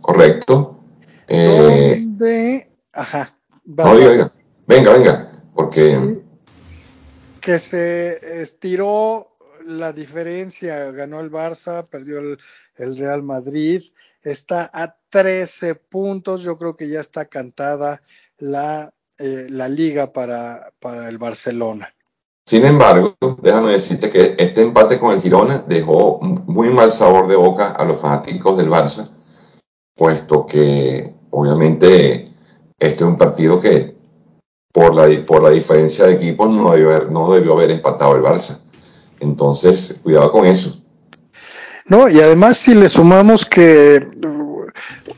Correcto. Eh, ¿Dónde? Ajá. Venga, venga, porque... que se estiró la diferencia, ganó el Barça, perdió el, el Real Madrid, está a 13 puntos, yo creo que ya está cantada la eh, la liga para, para el Barcelona. Sin embargo, déjame decirte que este empate con el Girona dejó muy mal sabor de boca a los fanáticos del Barça, puesto que obviamente este es un partido que por la, por la diferencia de equipos no debió, haber, no debió haber empatado el Barça. Entonces, cuidado con eso. No, y además si le sumamos que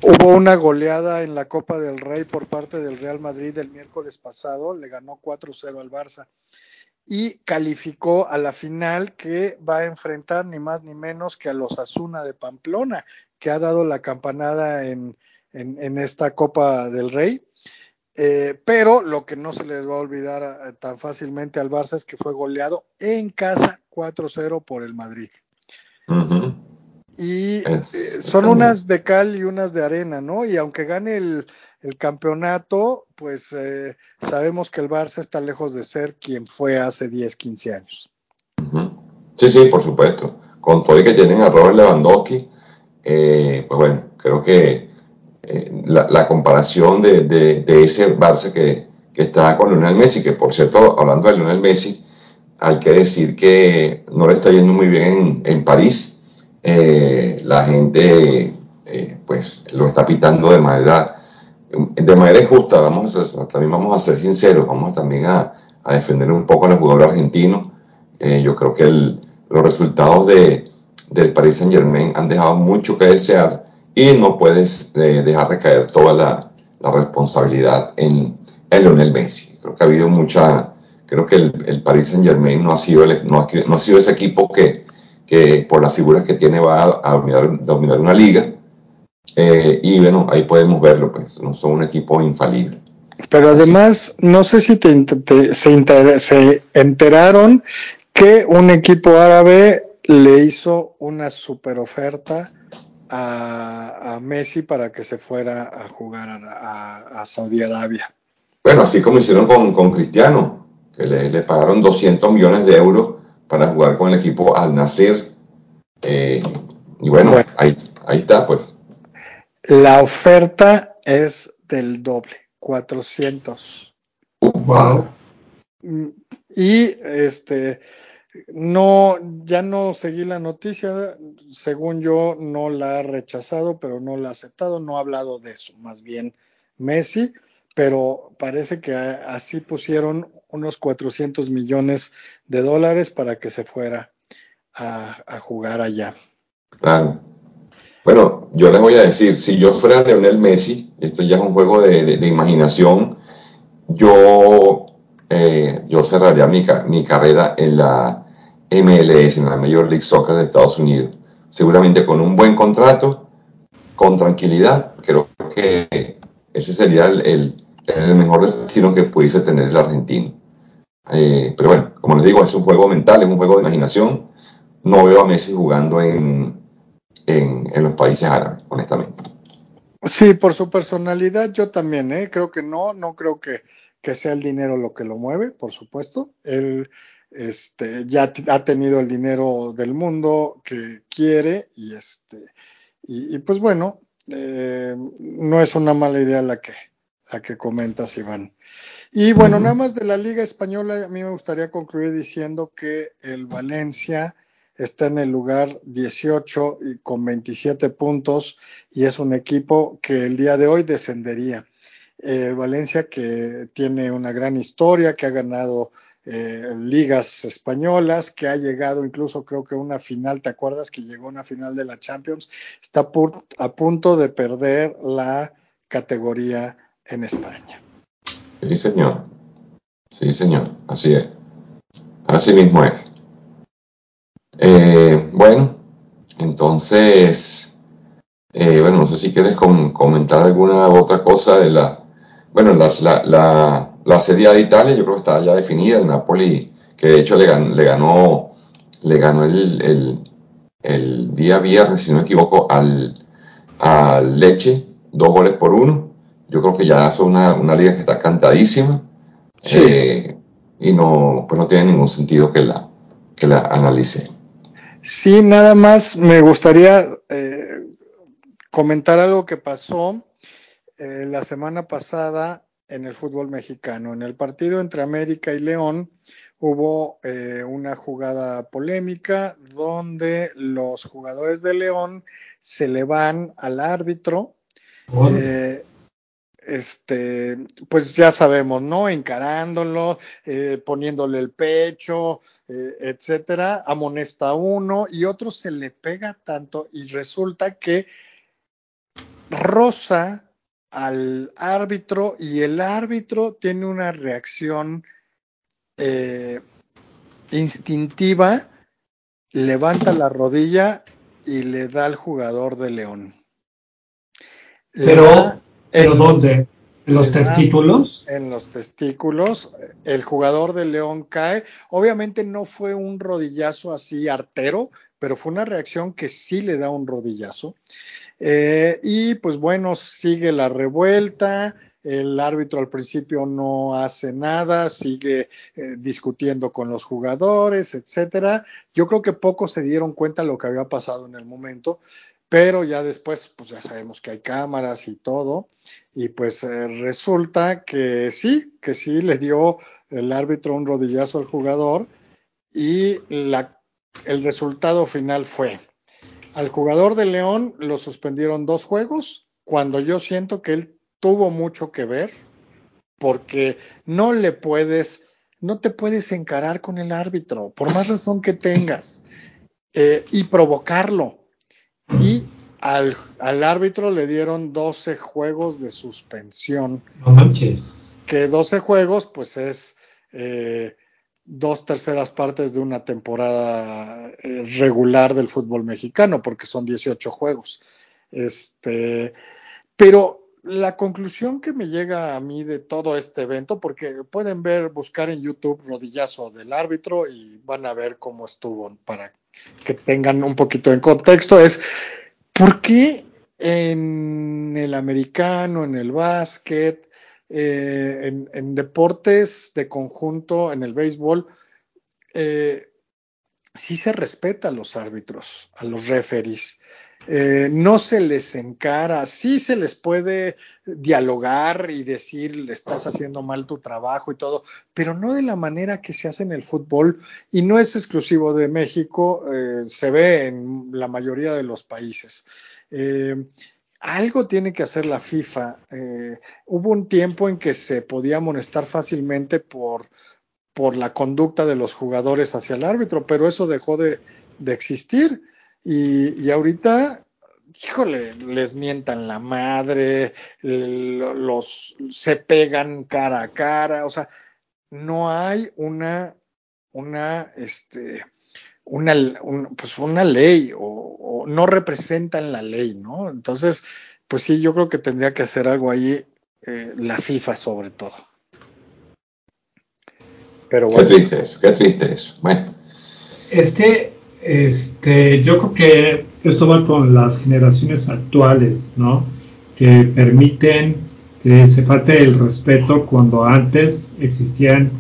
Hubo una goleada en la Copa del Rey por parte del Real Madrid el miércoles pasado, le ganó 4-0 al Barça y calificó a la final que va a enfrentar ni más ni menos que a los Asuna de Pamplona, que ha dado la campanada en, esta Copa del Rey. Eh, pero lo que no se les va a olvidar eh, tan fácilmente al Barça es que fue goleado en casa 4-0 por el Madrid. Y eh, son unas de cal y unas de arena, ¿no? Y aunque gane el, campeonato, pues eh, sabemos que el Barça está lejos de ser quien fue hace 10, 15 años. Sí, sí, por supuesto. Con todo y que tienen a Robert Lewandowski, eh, pues bueno, creo que la, comparación de, ese Barça que, que está con Lionel Messi, que por cierto, hablando de Lionel Messi, hay que decir que no le está yendo muy bien en París eh, la gente eh, pues lo está pitando de manera de manera injusta, vamos a también vamos a ser sinceros, vamos también a, defender un poco al jugador argentino. Eh, yo creo que los resultados de, del Paris Saint Germain han dejado mucho que desear y no puedes dejar recaer toda la, la responsabilidad en, en Lionel Messi. Creo que ha habido mucha, creo que el, el Paris Saint Germain no ha sido, el, no, no ha sido ese equipo que, que por las figuras que tiene va a, a dominar, dominar, una liga. Eh, y bueno, ahí podemos verlo, pues no son un equipo infalible. Pero además, no sé si te, te, se, inter, se enteraron que un equipo árabe le hizo una super oferta a, a, Messi para que se fuera a jugar a, a, a Saudi Arabia. Bueno, así como hicieron con, con Cristiano, que le, le, pagaron 200 millones de euros para jugar con el equipo Al Nasser. Eh, y bueno, bueno, ahí, ahí está, pues. La oferta es del doble, 400. Wow. Y este, no, ya no seguí la noticia, según yo no la ha rechazado, pero no la ha aceptado, no ha hablado de eso, más bien Messi, pero parece que así pusieron unos 400 millones de dólares para que se fuera a, a jugar allá. Claro. Bueno, yo les voy a decir, si yo fuera Lionel Messi, esto ya es un juego de, de, imaginación, yo, eh, yo cerraría mi, mi carrera en la MLS, en la Major League Soccer de Estados Unidos. Seguramente con un buen contrato, con tranquilidad, creo que ese sería el, el mejor destino que pudiese tener el argentino. Eh, pero bueno, como les digo, es un juego mental, es un juego de imaginación. No veo a Messi jugando en, en, los países árabes, honestamente. Sí, por su personalidad yo también, ¿eh? creo que no, no creo que, que sea el dinero lo que lo mueve, por supuesto. Él este, ya ha tenido el dinero del mundo que quiere y, este, y pues bueno, eh, no es una mala idea la que, la que comentas, Iván. Y bueno, nada más de la Liga Española, a mí me gustaría concluir diciendo que el Valencia está en el lugar 18 y con 27 puntos y es un equipo que el día de hoy descendería. Eh, Valencia que tiene una gran historia, que ha ganado eh, ligas españolas, que ha llegado incluso creo que una final, ¿te acuerdas que llegó a una final de la Champions? Está a punto de perder la categoría en España. Sí, señor. Sí, señor. Así es. Así mismo es. Eh, bueno, entonces, eh, bueno, no sé si quieres com comentar alguna otra cosa de la, bueno, las, la, la, la Serie de Italia, yo creo que está ya definida, el Napoli, que de hecho le, gan le ganó, le ganó el, el, el, día viernes, si no me equivoco, al, al Leche, dos goles por uno. Yo creo que ya es una, una liga que está cantadísima. Sí. Eh, y no, pues no tiene ningún sentido que la, que la analice. Sí, nada más me gustaría eh, comentar algo que pasó eh, la semana pasada en el fútbol mexicano. En el partido entre América y León hubo eh, una jugada polémica donde los jugadores de León se le van al árbitro. Eh, este, pues ya sabemos, ¿no? Encarándolo, eh, poniéndole el pecho, eh, etcétera, amonesta a uno y otro se le pega tanto y resulta que rosa al árbitro y el árbitro tiene una reacción eh, instintiva, levanta la rodilla y le da al jugador de León. Pero, ¿pero dónde? ¿En los testículos? En los testículos. El jugador de León cae. Obviamente no fue un rodillazo así artero, pero fue una reacción que sí le da un rodillazo. Eh, y pues bueno, sigue la revuelta. El árbitro al principio no hace nada, sigue eh, discutiendo con los jugadores, etcétera. Yo creo que pocos se dieron cuenta de lo que había pasado en el momento, pero ya después, pues ya sabemos que hay cámaras y todo, y pues eh, resulta que sí, que sí le dio el árbitro un rodillazo al jugador y la, el resultado final fue al jugador de León lo suspendieron dos juegos, cuando yo siento que él tuvo mucho que ver, porque no le puedes, no te puedes encarar con el árbitro, por más razón que tengas, eh, y provocarlo. Y al, al, árbitro le dieron 12 juegos de suspensión. No manches. Que 12 juegos, pues es eh, dos terceras partes de una temporada eh, regular del fútbol mexicano, porque son 18 juegos. Este, pero la conclusión que me llega a mí de todo este evento, porque pueden ver, buscar en YouTube rodillazo del árbitro y van a ver cómo estuvo para que tengan un poquito en contexto, es ¿por qué en el americano, en el básquet, eh, en, deportes de conjunto, en el béisbol, eh, sí se respeta a los árbitros, a los referees? Eh, no se les encara, sí se les puede dialogar y decir, le estás haciendo mal tu trabajo y todo, pero no de la manera que se hace en el fútbol y no es exclusivo de México, eh, se ve en la mayoría de los países. Eh, algo tiene que hacer la FIFA. hubo un tiempo en que se podía amonestar fácilmente por, por la conducta de los jugadores hacia el árbitro, pero eso dejó de, de existir. Y, ahorita, híjole, les mientan la madre, los se pegan cara a cara, o sea, no hay una, una, este, una, pues una ley o, no representan la ley, ¿no? Entonces, pues sí, yo creo que tendría que hacer algo ahí eh, la FIFA sobre todo. Pero bueno. Qué triste es, qué triste es. Bueno. Este, este, yo creo que esto va con las generaciones actuales, ¿no? Que permiten que se falte el respeto cuando antes existían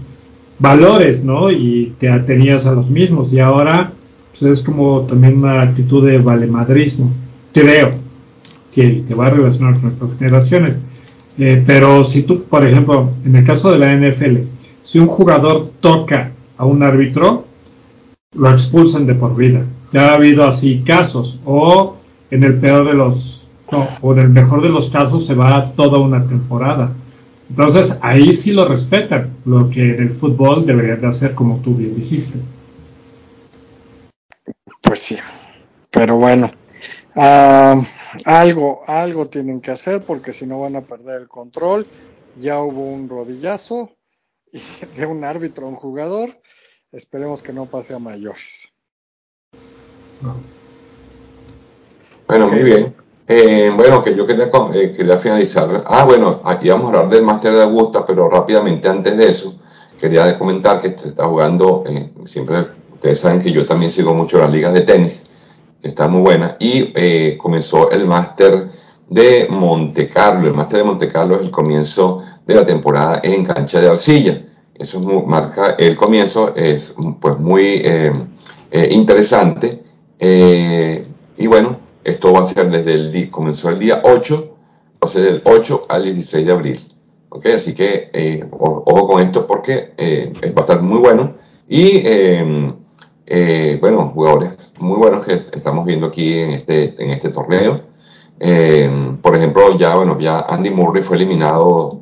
valores, ¿no? Y te atenías a los mismos y ahora pues, es como también una actitud de valemadrismo, creo, que, te va a relacionar con estas generaciones. Eh, pero si tú, por ejemplo, en el caso de la NFL, si un jugador toca a un árbitro, lo expulsan de por vida. Ya ha habido así casos, o en el peor de los, no, o en el mejor de los casos se va toda una temporada. Entonces ahí sí lo respetan, lo que en el fútbol deberían de hacer como tú bien dijiste. Pues sí, pero bueno, ah, algo, algo tienen que hacer porque si no van a perder el control. Ya hubo un rodillazo de un árbitro a un jugador Esperemos que no pase a mayores. Bueno, muy bien. Eh, bueno, que yo quería, eh, quería finalizar. Ah, bueno, aquí vamos a hablar del Máster de Augusta, pero rápidamente antes de eso, quería comentar que se está jugando, eh, siempre ustedes saben que yo también sigo mucho las ligas de tenis, que está muy buena, y comenzó el Máster de Monte Carlo. El Máster de Monte Carlo es el comienzo de la temporada en cancha de arcilla. Eso marca el comienzo, es pues muy eh, eh, interesante. Eh, y bueno, esto va a ser desde el día, comenzó el día 8, o sea, del 8 al 16 de abril. ¿ok? Así que ojo con esto porque va a muy bueno. Y bueno, jugadores muy buenos que estamos viendo aquí en este, en este torneo. por ejemplo, ya, bueno, ya Andy Murray fue eliminado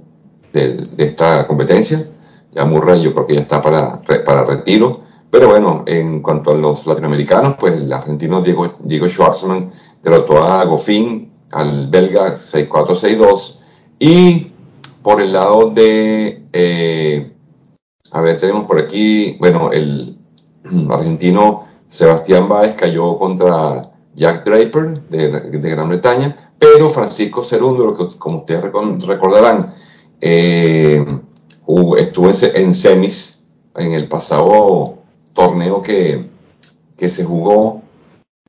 de, de esta competencia. Ya Murray yo creo que ya está para, para retiro. Pero bueno, en cuanto a los latinoamericanos, pues el argentino Diego, Diego Schwartzman derrotó a Goffin, al belga 6-4-6-2. Y por el lado de, eh, a ver, tenemos por aquí, bueno, el argentino Sebastián Báez cayó contra Jack Draper de, Gran Bretaña, pero Francisco Cerúndolo, que como ustedes recordarán, eh, estuvo en semis en el pasado torneo que, que se jugó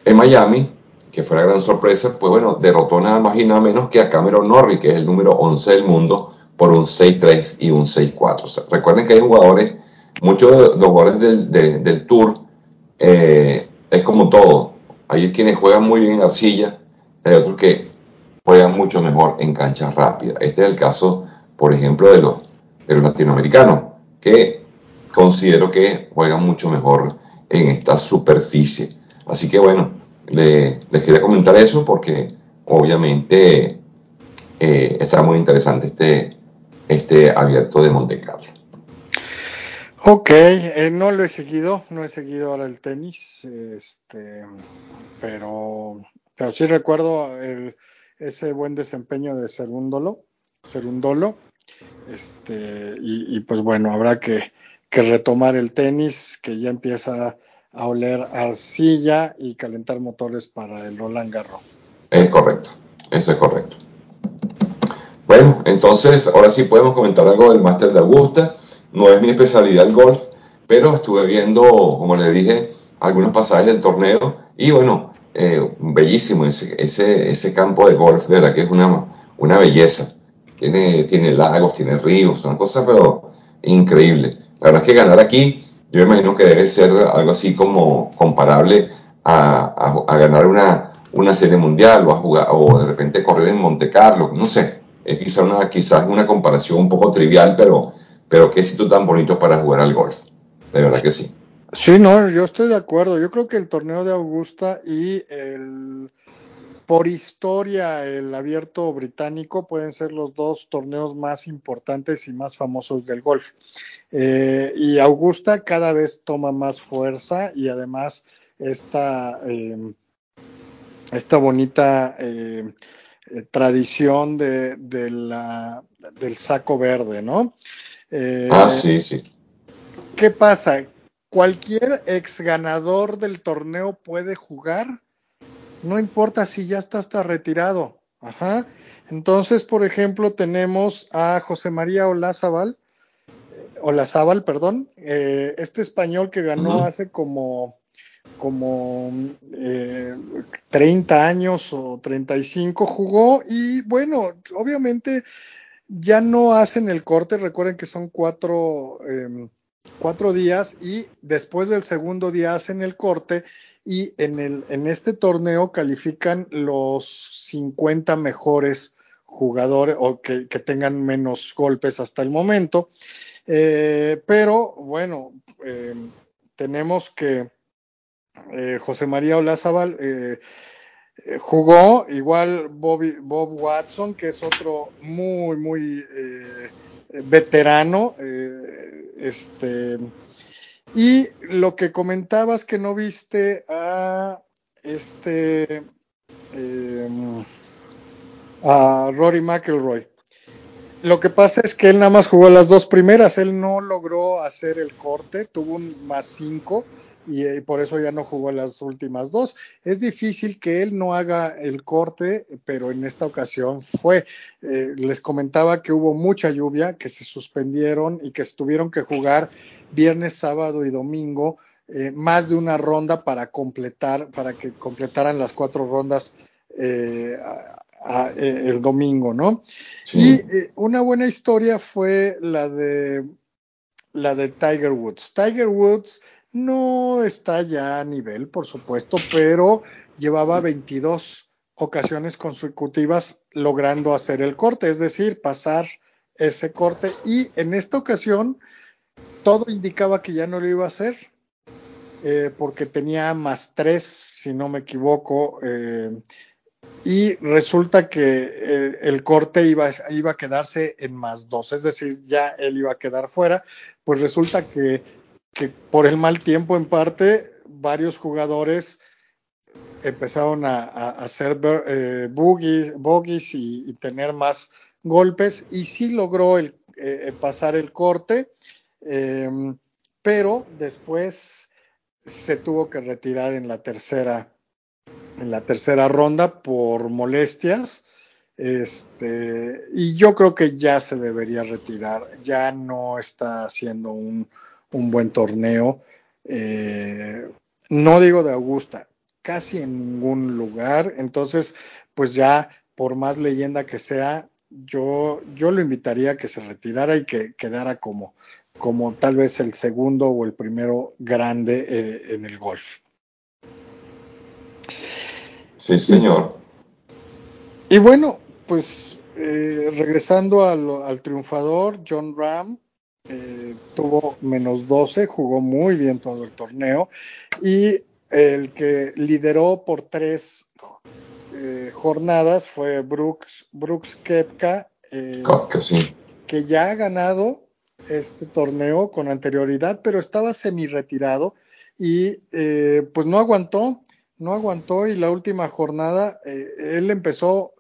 en Miami, que fue la gran sorpresa, pues bueno, derrotó nada más y nada menos que a Cameron Norrie, que es el número 11 del mundo, por un 6-3 y un 6-4. recuerden que hay jugadores, muchos de los jugadores del, del, Tour, eh, es como todo. Hay quienes juegan muy bien en arcilla, hay otros que juegan mucho mejor en canchas rápidas. Este es el caso, por ejemplo, de los el latinoamericano, que considero que juega mucho mejor en esta superficie. Así que bueno, les quería comentar eso porque obviamente eh, está muy interesante este, este abierto de Monte Carlo. Ok, eh, no lo he seguido, no he seguido ahora el tenis, este, pero pero sí recuerdo ese buen desempeño de Serúndolo, Serúndolo, este, y, pues bueno, habrá que, retomar el tenis, que ya empieza a oler arcilla y calentar motores para el Roland Garros. Es correcto, eso es correcto. Bueno, entonces ahora sí podemos comentar algo del Máster de Augusta. No es mi especialidad el golf, pero estuve viendo, como le dije, algunos pasajes del torneo y bueno, eh, bellísimo ese, ese, campo de golf, de verdad que es una, una belleza. Tiene, tiene lagos, tiene ríos, una cosa pero increíble. La verdad es que ganar aquí, yo imagino que debe ser algo así como comparable a, a, ganar una, una serie mundial o, a jugar, o de repente correr en Monte Carlo, no sé, es quizás una, quizás una comparación un poco trivial, pero, pero qué sitio tan bonito para jugar al golf. De verdad que sí. Sí, no, yo estoy de acuerdo. Yo creo que el torneo de Augusta y el por historia el abierto británico pueden ser los dos torneos más importantes y más famosos del golf. Eh, y Augusta cada vez toma más fuerza y además esta, eh, esta bonita eh, eh, tradición de, la, del saco verde, ¿no? Eh, ah, sí, sí. ¿Qué pasa? Cualquier ex ganador del torneo puede jugar, no importa si ya está hasta retirado. Ajá. Entonces, por ejemplo, tenemos a José María Olazábal, Olazábal, perdón, eh, este español que ganó hace como como eh, 30 años o 35 jugó y bueno, obviamente ya no hacen el corte, recuerden que son cuatro, em, cuatro días y después del segundo día hacen el corte y en, el, en este torneo califican los 50 mejores jugadores o que, tengan menos golpes hasta el momento. Eh, pero bueno, em, tenemos que eh, José María Olazábal eh, eh, jugó, igual Bobby, Bob Watson, que es otro muy, muy veterano. este, y lo que comentabas que no viste a este a Rory McIlroy. Lo que pasa es que él nada más jugó las dos primeras, él no logró hacer el corte, tuvo un más cinco y, por eso ya no jugó las últimas dos. Es difícil que él no haga el corte, pero en esta ocasión fue. Eh, les comentaba que hubo mucha lluvia, que se suspendieron y que tuvieron que jugar viernes, sábado y domingo. Eh, más de una ronda para completar, para que completaran las cuatro rondas eh, el domingo, ¿no? Y una buena historia fue la de la de Tiger Woods. Tiger Woods no está ya a nivel, por supuesto, pero llevaba 22 ocasiones consecutivas logrando hacer el corte, es decir, pasar ese corte y en esta ocasión todo indicaba que ya no lo iba a hacer eh, porque tenía más tres, si no me equivoco, eh, y resulta que eh, el corte iba, iba a quedarse en más dos, es decir, ya él iba a quedar fuera, pues resulta que por el mal tiempo en parte varios jugadores empezaron a, hacer eh, bogies, y, tener más golpes y sí logró el, eh, pasar el corte, em, pero después se tuvo que retirar en la tercera en la tercera ronda por molestias. Este, y yo creo que ya se debería retirar, ya no está haciendo un, un buen torneo. Eh, no digo de Augusta, casi en ningún lugar. Entonces, pues ya, por más leyenda que sea, yo, yo lo invitaría a que se retirara y que quedara como, como tal vez el segundo o el primero grande eh, en el golf. Sí, señor. Y, bueno, pues eh, regresando al triunfador, John Ram, eh, tuvo menos 12, jugó muy bien todo el torneo. Y el que lideró por tres eh, jornadas fue Brooks, Brooks Kepka, eh, que ya ha ganado este torneo con anterioridad, pero estaba semi retirado y pues no aguantó, no aguantó y la última jornada eh, él empezó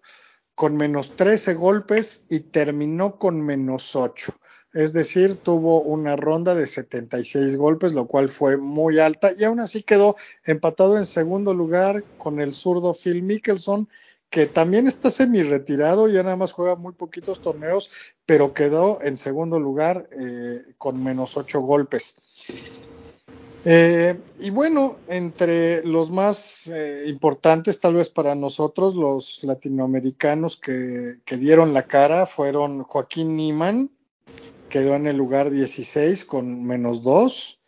con menos 13 golpes y terminó con menos 8. Es decir, tuvo una ronda de 76 golpes, lo cual fue muy alta y aún así quedó empatado en segundo lugar con el zurdo Phil Mickelson, que también está semi retirado, ya nada más juega muy poquitos torneos, pero quedó en segundo lugar eh, con menos 8 golpes. Eh, y bueno, entre los más eh, importantes tal vez para nosotros, los latinoamericanos que, que dieron la cara fueron Joaquín Niman, quedó en el lugar 16 con menos 2.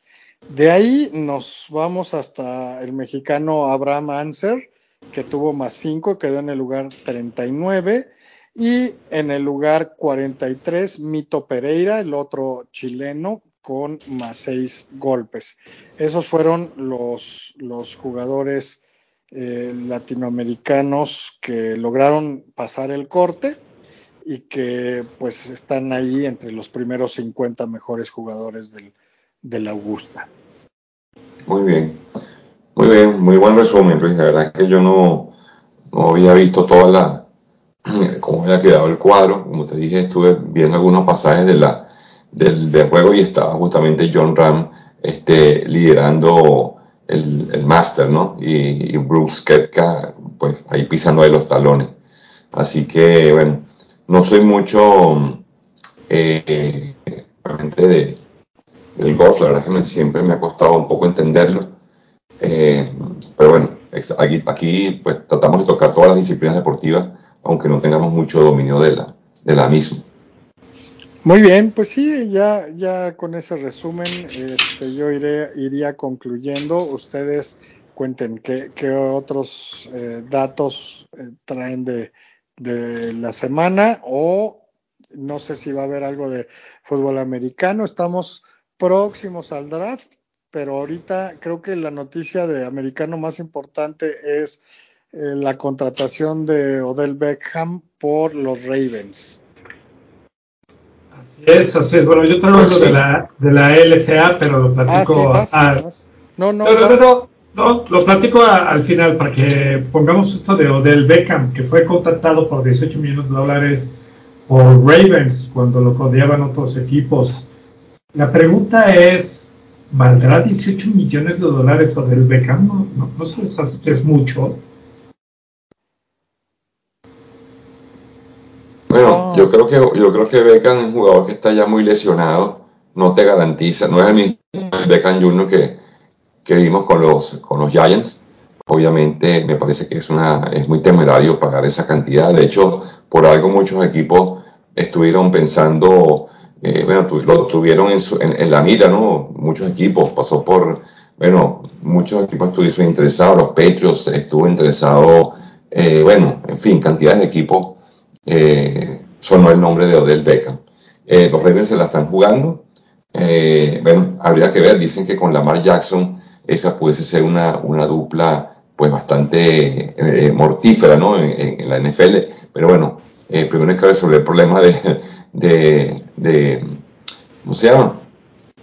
De ahí nos vamos hasta el mexicano Abraham Anser, que tuvo más 5, quedó en el lugar 39. Y en el lugar 43, Mito Pereira, el otro chileno, con más 6 golpes. Esos fueron los, los jugadores eh, latinoamericanos que lograron pasar el corte y que pues están ahí entre los primeros 50 mejores jugadores del, del Augusta. Muy bien, muy bien, muy buen resumen, Luis. La verdad es que yo no, no había visto toda la, cómo había quedado el cuadro. Como te dije, estuve viendo algunos pasajes de la, del, del juego y estaba justamente John Ram este, liderando el, el máster, ¿no? Y, y Brooks Kepka, pues ahí pisando de los talones. Así que, bueno, no soy mucho eh, de, del golf, la verdad es que siempre me ha costado un poco entenderlo. Eh, pero bueno, aquí, aquí pues tratamos de tocar todas las disciplinas deportivas, aunque no tengamos mucho dominio de la, de la misma. Muy bien, pues sí, ya, ya con ese resumen este, yo iré, iría concluyendo. Ustedes cuenten qué, qué otros eh, datos eh, traen de, de la semana o no sé si va a haber algo de fútbol americano. Estamos próximos al draft, pero ahorita creo que la noticia de americano más importante es eh, la contratación de Odell Beckham por los Ravens. Así es, así es. Bueno, yo traigo algo de la, de la LCA, pero lo platico. Ah, sí, vas, vas. No, no, Pero, pero, no, lo platico a- al final para que pongamos esto de Odell Beckham, que fue contratado por 18 millones de dólares por Ravens cuando lo codeaban otros equipos. La pregunta es, ¿valdrá 18 millones de dólares Odell Beckham? ¿No, no, no se les hace que es mucho? Bueno, No. Yo creo que yo creo que Beckham es un jugador que está ya muy lesionado, no te garantiza, no es el mismo Beckham Jr. que, que vimos con los con los Giants. Obviamente me parece que es una es muy temerario pagar esa cantidad. De hecho, por algo muchos equipos estuvieron pensando, eh, bueno, tu- lo tuvieron en, su- en- en la mira, ¿no? Muchos equipos pasó por, bueno, muchos equipos estuvieron interesados, los Patriots estuvo interesado, eh, bueno, en fin, cantidad de equipos eh, sonó el nombre de Odell Beckham. Eh, los Ravens se la están jugando. Eh, bueno, habría que ver, dicen que con Lamar Jackson esa pudiese ser una, una dupla pues bastante eh, mortífera ¿no? en, en- la NFL, pero bueno, primero hay que resolver el problema de, de, de ¿cómo se llama?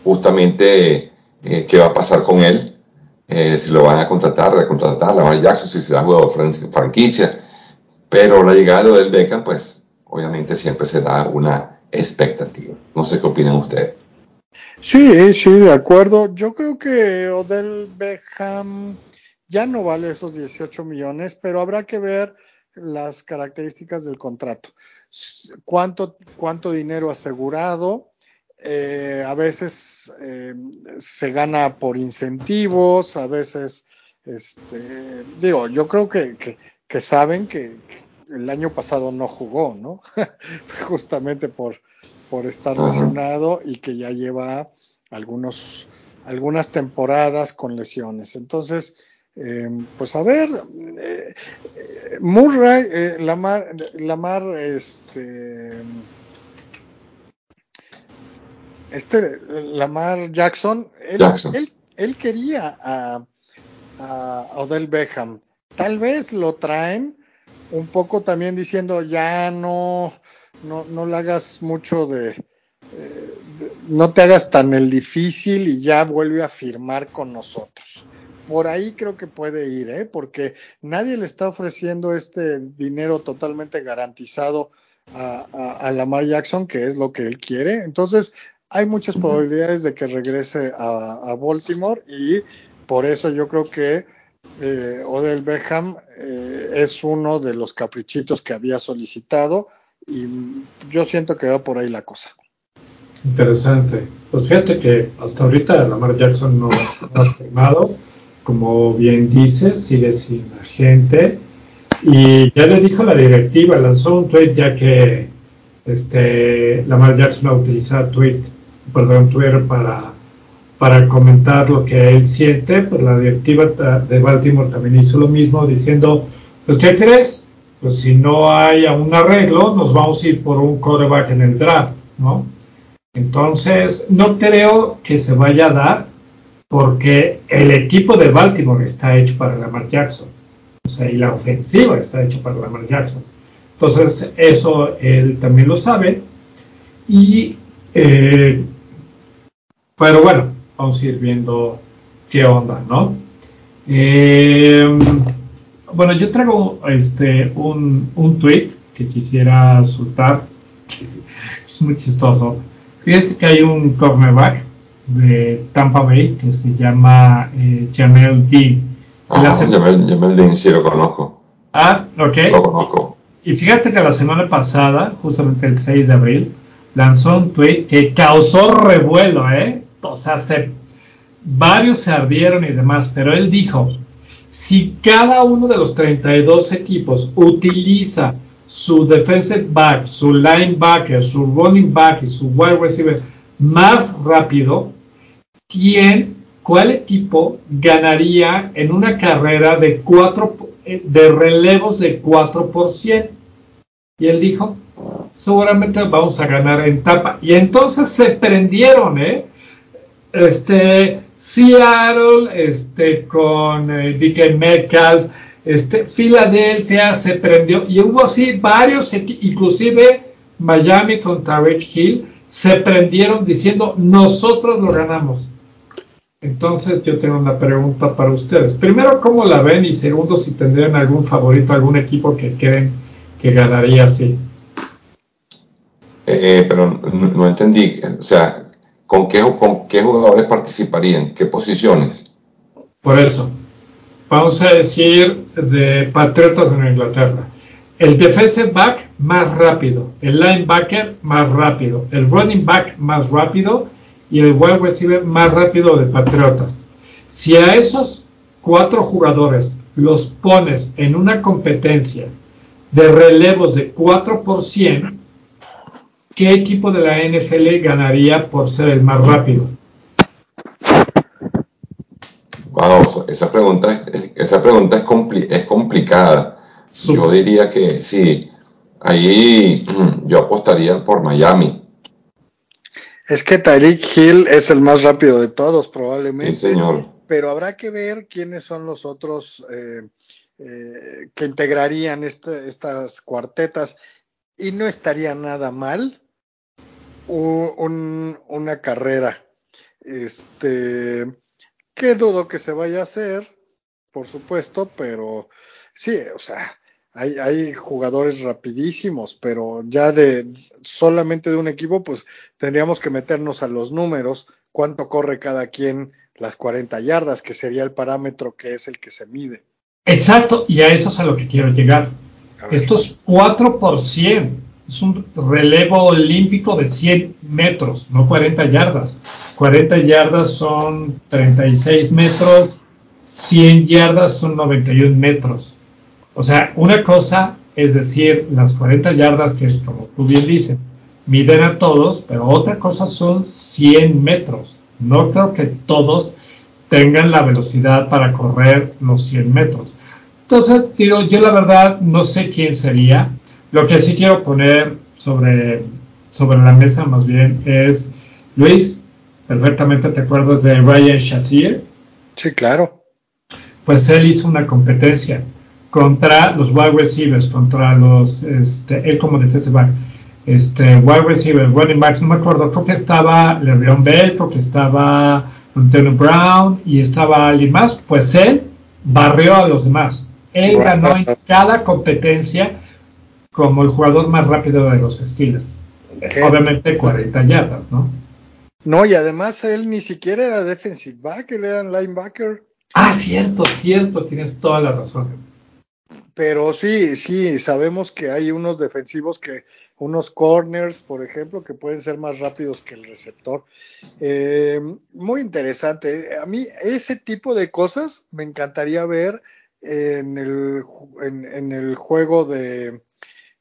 Justamente qué va a pasar con él, si lo van a contratar, recontratar, Lamar Jackson, si se da juego de fran- franquicia, pero la llegada de Odell Beckham, pues obviamente siempre se da una expectativa. No sé qué opinan ustedes. Sí, sí, de acuerdo. Yo creo que Odell Beckham ya no vale esos 18 millones, pero habrá que ver las características del contrato. ¿Cuánto, cuánto dinero asegurado? Eh, a veces eh, se gana por incentivos, a veces, este, digo, yo creo que, que saben que el año pasado no jugó, ¿no? Justamente por, por estar lesionado y que ya lleva algunos, algunas temporadas con lesiones. Entonces, eh, pues a ver, eh, eh, Murray, eh, Lamar, Lamar, este, este, Lamar Jackson, él, Jackson. él, él quería a, a Odell Beckham. Tal vez lo traen un poco también diciendo ya no, no, no le hagas mucho de, eh, de- no te hagas tan el difícil y ya vuelve a firmar con nosotros. por ahí creo que puede ir, ¿eh? porque nadie le está ofreciendo este dinero totalmente garantizado a, Lamar Jackson, que es lo que él quiere. Entonces, hay muchas probabilidades de que regrese a, Baltimore y por eso yo creo que eh, Odell Beckham eh, es uno de los caprichitos que había solicitado y yo siento que va por ahí la cosa. Interesante. Pues fíjate que hasta ahorita Lamar Jackson no, ha firmado, como bien dice, sigue sin agente y ya le dijo la directiva, lanzó un tweet ya que este Lamar Jackson va a Twitter para para comentar lo que él siente, pues la directiva de Baltimore también hizo lo mismo diciendo, pues ¿qué crees? Pues si no hay un arreglo, nos vamos a ir por un quarterback en el draft, ¿no? Entonces, no creo que se vaya a dar porque el equipo de Baltimore está hecho para Lamar Jackson. O sea, y la ofensiva está hecha para Lamar Jackson. Entonces, eso él también lo sabe. Y, eh, pero bueno, vamos a ir viendo qué onda, ¿no? Eh, bueno, yo traigo este, un, un tweet que quisiera soltar. Es muy chistoso. Fíjense que hay un cornerback de Tampa Bay que se llama eh, Jamel Dean. Ah, Jamel, Dean sí lo conozco. Ah, ok. Lo conozco. Y fíjate que la semana pasada, justamente el 6 de abril, lanzó un tweet que causó revuelo, ¿eh? O sea, varios se ardieron y demás, pero él dijo, si cada uno de los 32 equipos utiliza su defensive back, su linebacker, su running back y su wide receiver más rápido, ¿quién, cuál equipo ganaría en una carrera de cuatro de relevos de 4%? Y él dijo, seguramente vamos a ganar en tapa. Y entonces se prendieron, ¿eh? Este, Seattle, este, con eh, DK Metcalf, este, Filadelfia se prendió y hubo así varios, inclusive Miami con Tarek Hill, se prendieron diciendo nosotros lo ganamos. Entonces yo tengo una pregunta para ustedes. Primero, ¿cómo la ven? Y segundo, si tendrían algún favorito, algún equipo que creen que ganaría así. Eh, pero no, entendí, o sea, ¿con qué, ¿con qué jugadores participarían? ¿Qué posiciones? Por eso, vamos a decir, de Patriotas en Inglaterra. El defensive back más rápido, el linebacker más rápido, el running back más rápido y el wide receiver más rápido de Patriotas. Si a esos cuatro jugadores los pones en una competencia de relevos de 4 por 100, ¿qué equipo de la NFL ganaría por ser el más rápido? esa pregunta es, esa pregunta es, es complicada. Yo diría que sí, ahí yo apostaría por Miami. Es que Tyreek Hill es el más rápido de todos, probablemente. Sí, señor. Pero habrá que ver quiénes son los otros eh, eh, que integrarían este, estas cuartetas. Y no estaría nada mal una carrera. Este que dudo que se vaya a hacer, por supuesto, pero sí, o sea, hay, hay, jugadores rapidísimos, pero ya de solamente de un equipo, pues tendríamos que meternos a los números, cuánto corre cada quien las 40 yardas, que sería el parámetro que es el que se mide. Exacto, y a eso es a lo que quiero llegar. Estos 4 por 100 es un relevo olímpico de 100 metros, no 40 yardas. 40 yardas son 36 metros, 100 yardas son 91 metros. O sea, una cosa es decir, las 40 yardas, que es como tú bien dices, miden a todos, pero otra cosa son 100 metros. No creo que todos tengan la velocidad para correr los 100 metros. Entonces, digo, yo la verdad no sé quién sería. Lo que sí quiero poner sobre, sobre la mesa más bien es, Luis, perfectamente te acuerdas de Ryan Shazier. Sí, claro. Pues él hizo una competencia contra los wide receivers, contra los, este, él como defensive back, este, wide receivers, running backs, no me acuerdo, creo que estaba Le'Veon Bell, creo que estaba Antonio Brown y estaba alguien más, pues él barrió a los demás. Él ganó en cada competencia como el jugador más rápido de los Steelers. Obviamente 40 yardas, ¿no? No, y además él ni siquiera era defensive back, él era linebacker. Ah, cierto, cierto, tienes toda la razón. Pero sí, sí, sabemos que hay unos defensivos que, unos corners, por ejemplo, que pueden ser más rápidos que el receptor. Eh, muy interesante. A mí ese tipo de cosas me encantaría ver en el, en, el juego de,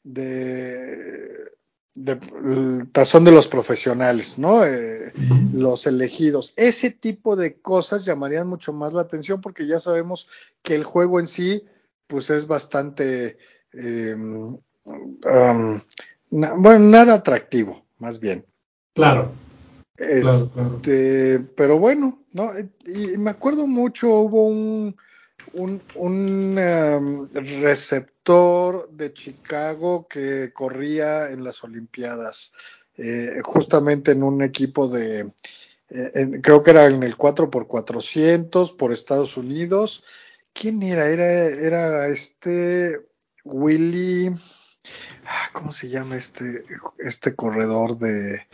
de, tazón de los profesionales, ¿no? Eh, los elegidos. Ese tipo de cosas llamarían mucho más la atención porque ya sabemos que el juego en sí pues es bastante, em, bueno, nada atractivo, más bien. Claro. Este, Pero bueno, ¿no? Y me acuerdo mucho, hubo un, un, em, receptor de Chicago que corría en las Olimpiadas, eh, justamente en un equipo de, eh, creo que era en el 4x400 por Estados Unidos, ¿Quién era? Era, era este Willy. Ah, ¿Cómo se llama este, este corredor de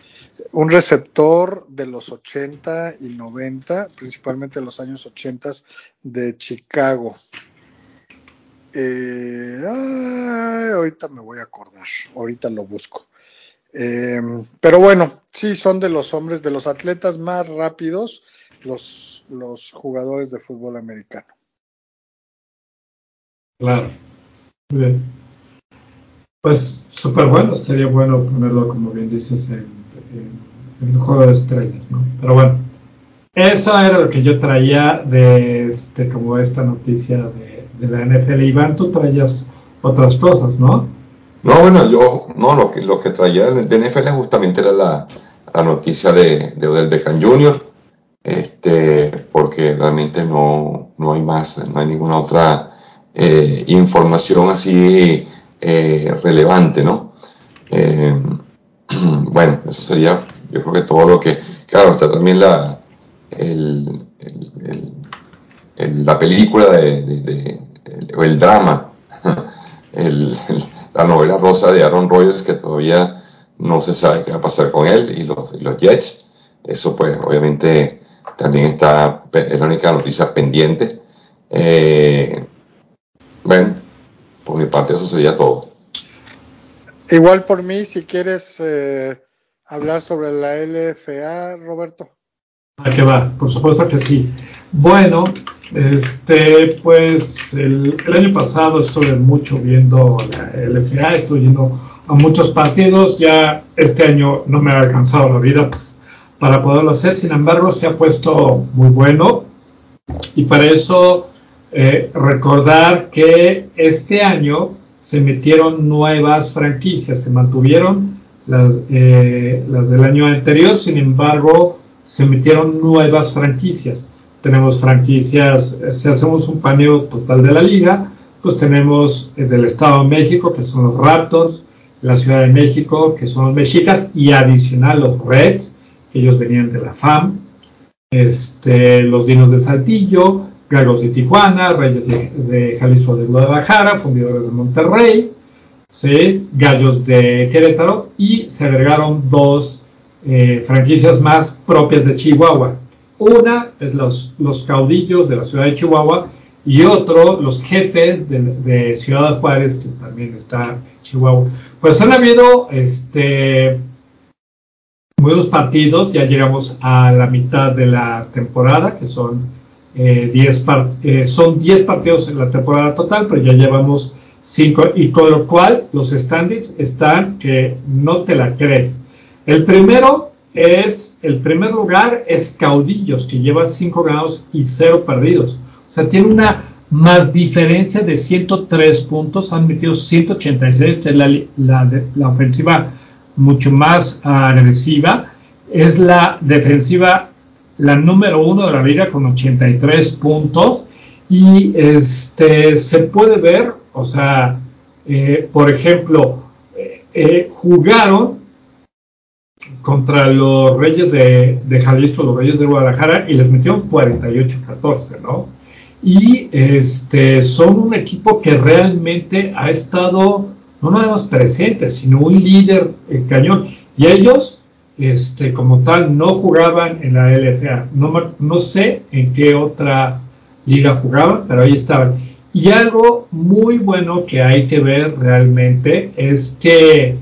un receptor de los 80 y 90, principalmente de los años 80 de Chicago? Eh, ahorita me voy a acordar, ahorita lo busco. Em, pero bueno, sí, son de los hombres, de los atletas más rápidos, los, los jugadores de fútbol americano. Claro. Muy bien. Pues súper bueno, sería bueno ponerlo, como bien dices, en, en, juego de estrellas, ¿no? Pero bueno, eso era lo que yo traía de este, como esta noticia de, la NFL. Iván, tú traías otras cosas, ¿no? No, bueno, yo, no, lo que, lo que traía de NFL justamente era la, noticia de, de Odell Beckham Jr., este, porque realmente no, no hay más, no hay ninguna otra eh, información así eh, relevante, ¿no? Eh, bueno, eso sería, yo creo que todo lo que, claro, está también la, la película de, el drama, la novela rosa de Aaron Rodgers que todavía no se sabe qué va a pasar con él y los, los Jets. Eso pues obviamente también está, es la única noticia pendiente. Eh, bueno, por mi parte eso sería todo. Igual por mí, si quieres eh, hablar sobre la LFA, Roberto. ¿A qué va? Por supuesto que sí. Bueno, este, pues el, año pasado estuve mucho viendo la LFA, estuve yendo a muchos partidos, ya este año no me ha alcanzado la vida para poderlo hacer, sin embargo se ha puesto muy bueno y para eso eh, recordar que este año se metieron nuevas franquicias, se mantuvieron las, eh, las del año anterior, sin embargo, se metieron nuevas franquicias. Tenemos franquicias, eh, si hacemos un paneo total de la liga, pues tenemos del Estado de México, que son los Raptors, la Ciudad de México, que son los Mexicas, y adicional los Reds, que ellos venían de la FAM, este, los Dinos de Saltillo, Gallos de Tijuana, Reyes de, Jalisco de Guadalajara, Fundidores de Monterrey, ¿sí? Gallos de Querétaro y se agregaron dos eh, franquicias más propias de Chihuahua. Una es los, los caudillos de la ciudad de Chihuahua y otro los jefes de, Ciudad Juárez, que también está en Chihuahua. Pues han habido este, buenos partidos, ya llegamos a la mitad de la temporada, que son eh, eh, son 10 partidos en la temporada total, pero ya llevamos 5 y con lo cual los standings están que no te la crees. El primero es, el primer lugar es Caudillos, que lleva 5 ganados y 0 perdidos. O sea, tiene una más diferencia de 103 puntos, han metido 186, es la, la, la ofensiva mucho más agresiva, es la defensiva la número uno de la liga con 83 puntos y este se puede ver, o sea, eh, por ejemplo, eh, eh, jugaron contra los Reyes de, de, Jalisco, los Reyes de Guadalajara, y les metieron 48-14, ¿no? Y este, son un equipo que realmente ha estado no nada más presente, sino un líder cañón. Y ellos, este, como tal, no jugaban en la LFA. No, no sé en qué otra liga jugaban, pero ahí estaban. Y algo muy bueno que hay que ver realmente es que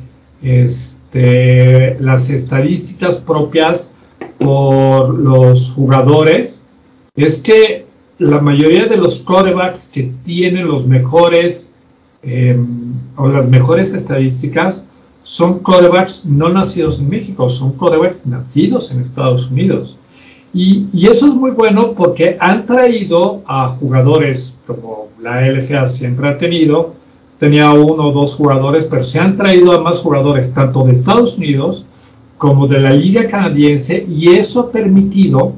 este, las estadísticas propias por los jugadores es que la mayoría de los quarterbacks que tienen los mejores em, o las mejores estadísticas son quarterbacks no nacidos en México, son quarterbacks nacidos en Estados Unidos. Y, y, eso es muy bueno porque han traído a jugadores como la LFA siempre ha tenido, tenía uno o dos jugadores, pero se han traído a más jugadores tanto de Estados Unidos como de la liga canadiense y eso ha permitido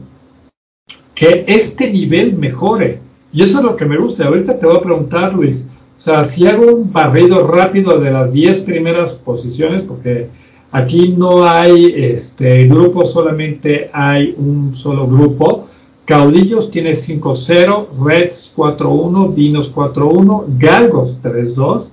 que este nivel mejore. Y eso es lo que me gusta. Ahorita te voy a preguntar, Luis, sea, si hago un barrido rápido de las 10 primeras posiciones, porque aquí no hay este grupo, solamente hay un solo grupo. Caudillos tiene 5-0, Reds 4-1, Dinos 4-1, Galgos 3-2,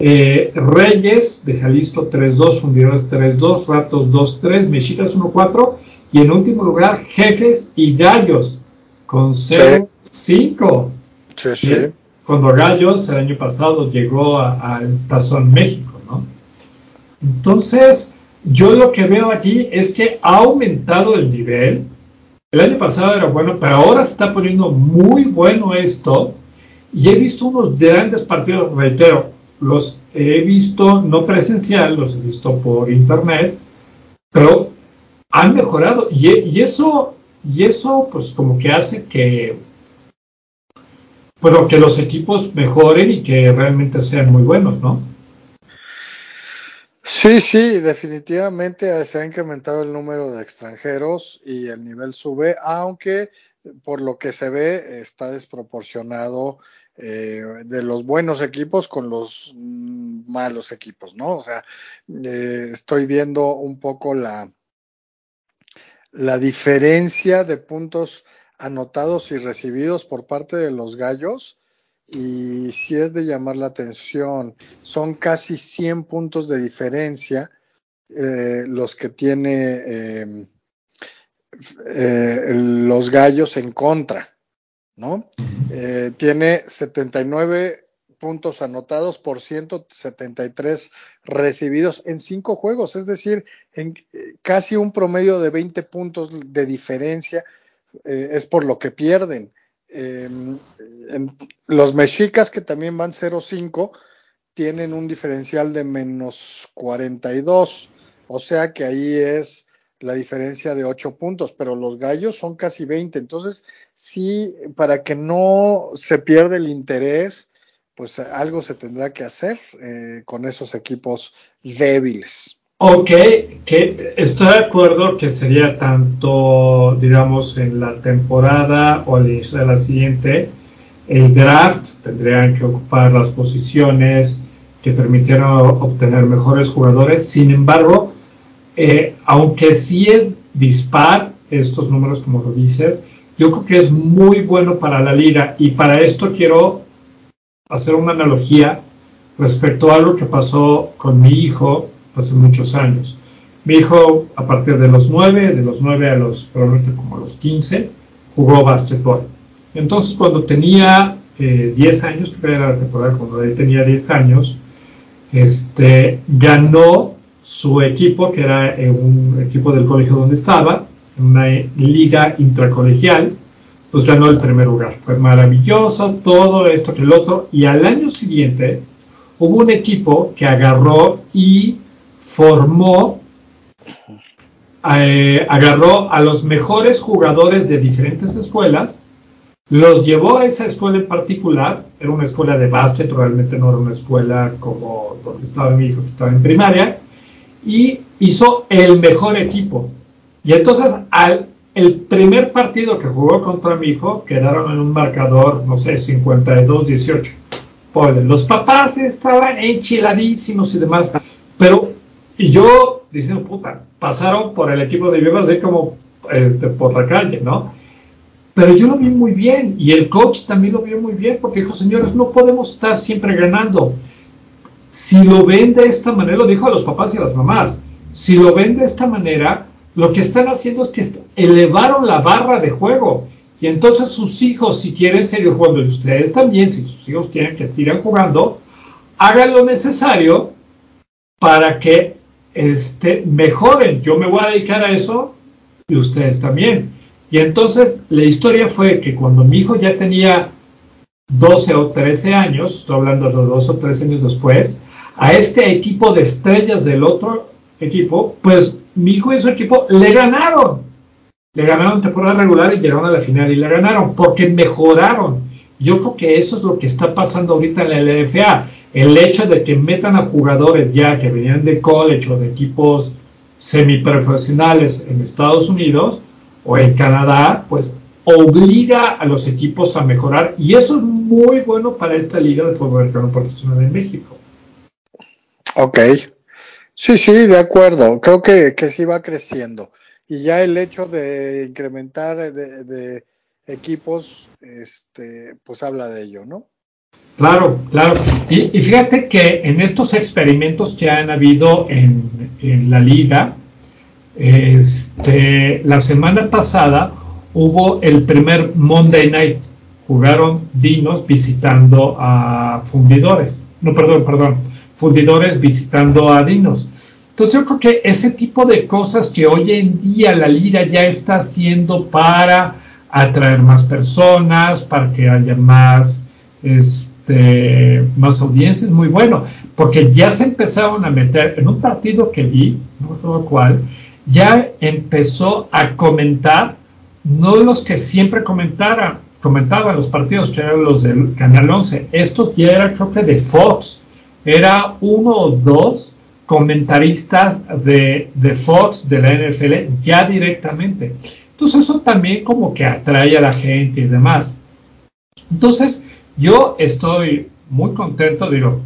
eh, Reyes de Jalisco 3-2, Fundidores 3-2, Ratos 2-3, Mexicas 1-4 y en último lugar Jefes y Gallos con 0-5. Sí, sí. Cuando Gallos el año pasado llegó al Tazón México, ¿no? Entonces, yo lo que veo aquí es que ha aumentado el nivel el año pasado era bueno, pero ahora se está poniendo muy bueno esto. Y he visto unos grandes partidos, reitero, los he visto no presencial, los he visto por internet, pero han mejorado. Y, eso, y eso, pues como que hace que, bueno, que los equipos mejoren y que realmente sean muy buenos, ¿no? Sí, sí, definitivamente se ha incrementado el número de extranjeros y el nivel sube, aunque por lo que se ve está desproporcionado eh, de los buenos equipos con los mm, malos equipos, ¿no? O sea, eh, estoy viendo un poco la, la diferencia de puntos anotados y recibidos por parte de los gallos y si es de llamar la atención, son casi 100 puntos de diferencia eh, los que tiene em, eh, los gallos en contra, ¿no? Eh, tiene 79 puntos anotados por 173 recibidos en cinco juegos, es decir, en casi un promedio de 20 puntos de diferencia es por lo que pierden. Em, los mexicas que también van 0-5 tienen un diferencial de menos 42, o sea que ahí es la diferencia de 8 puntos, pero los gallos son casi 20, entonces sí, para que no se pierda el interés, pues algo se tendrá que hacer eh, con esos equipos débiles. Ok, que estoy de acuerdo que sería tanto, digamos, en la temporada o al inicio de la siguiente, el draft tendrían que ocupar las posiciones que permitieran obtener mejores jugadores. Sin embargo, eh, aunque sí es dispar estos números, como lo dices, yo creo que es muy bueno para la liga y para esto quiero hacer una analogía respecto a algo que pasó con mi hijo hace muchos años. Mi hijo, a partir de los 9, de los 9 a los, probablemente como los 15, jugó básquetbol. Entonces, cuando tenía 10 eh, años, que era la temporada cuando él tenía 10 años, este, ganó su equipo, que era un equipo del colegio donde estaba, en una liga intracolegial, pues ganó el primer lugar. Fue maravilloso, todo esto que el otro, y al año siguiente hubo un equipo que agarró y formó, eh, agarró a los mejores jugadores de diferentes escuelas, los llevó a esa escuela en particular, era una escuela de básquet, realmente no era una escuela como donde estaba mi hijo, que estaba en primaria, y hizo el mejor equipo. Y entonces al el primer partido que jugó contra mi hijo quedaron en un marcador, no sé, 52-18. Los papás estaban enchiladísimos y demás, pero y yo, diciendo, puta, pasaron por el equipo de Viva así como este, por la calle, ¿no? Pero yo lo vi muy bien y el coach también lo vio muy bien porque dijo, señores, no podemos estar siempre ganando. Si lo ven de esta manera, lo dijo a los papás y a las mamás, si lo ven de esta manera, lo que están haciendo es que elevaron la barra de juego. Y entonces sus hijos, si quieren seguir jugando, y ustedes también, si sus hijos quieren que sigan jugando, hagan lo necesario para que este, mejoren. Yo me voy a dedicar a eso y ustedes también. Y entonces la historia fue que cuando mi hijo ya tenía 12 o 13 años, estoy hablando de 12 o 13 años después, a este equipo de estrellas del otro equipo, pues mi hijo y su equipo le ganaron. Le ganaron temporada regular y llegaron a la final y le ganaron porque mejoraron. Yo creo que eso es lo que está pasando ahorita en la LFA. El hecho de que metan a jugadores ya que venían de college o de equipos semiprofesionales en Estados Unidos o en Canadá, pues obliga a los equipos a mejorar y eso es muy bueno para esta liga de fútbol americano profesional en México. Ok, sí, sí, de acuerdo, creo que, que sí va creciendo y ya el hecho de incrementar de, equipos, este, pues habla de ello, ¿no? Claro, claro. Y, fíjate que en estos experimentos que han habido en, la liga, este, la semana pasada hubo el primer Monday Night. Jugaron Dinos visitando a Fundidores. No, perdón, perdón. Fundidores visitando a Dinos. Entonces yo creo que ese tipo de cosas que hoy en día la liga ya está haciendo para atraer más personas, para que haya más, este, más audiencia, es muy bueno, porque ya se empezaron a meter en un partido que vi, no recuerdo cuál, ya empezó a comentar, no los que siempre comentaran, comentaban los partidos, que eran los del Canal 11, estos ya era creo que de Fox, era uno o dos comentaristas de, de Fox, de la NFL, ya directamente. Entonces eso también como que atrae a la gente y demás. Entonces yo estoy muy contento, digo,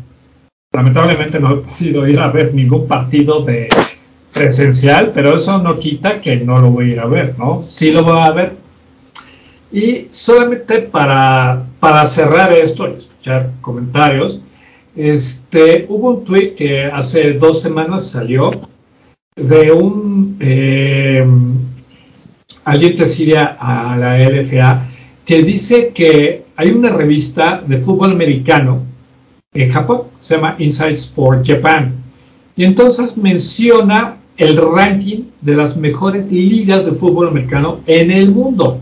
lamentablemente no he podido ir a ver ningún partido de, presencial, pero eso no quita que no lo voy a ir a ver, ¿no? Sí lo voy a ver. Y solamente para, para cerrar esto y escuchar comentarios, este, hubo un tweet que hace dos semanas salió de un eh, alguien sigue a la LFA que dice que hay una revista de fútbol americano en Japón, se llama Inside Sport Japan, y entonces menciona el ranking de las mejores ligas de fútbol americano en el mundo.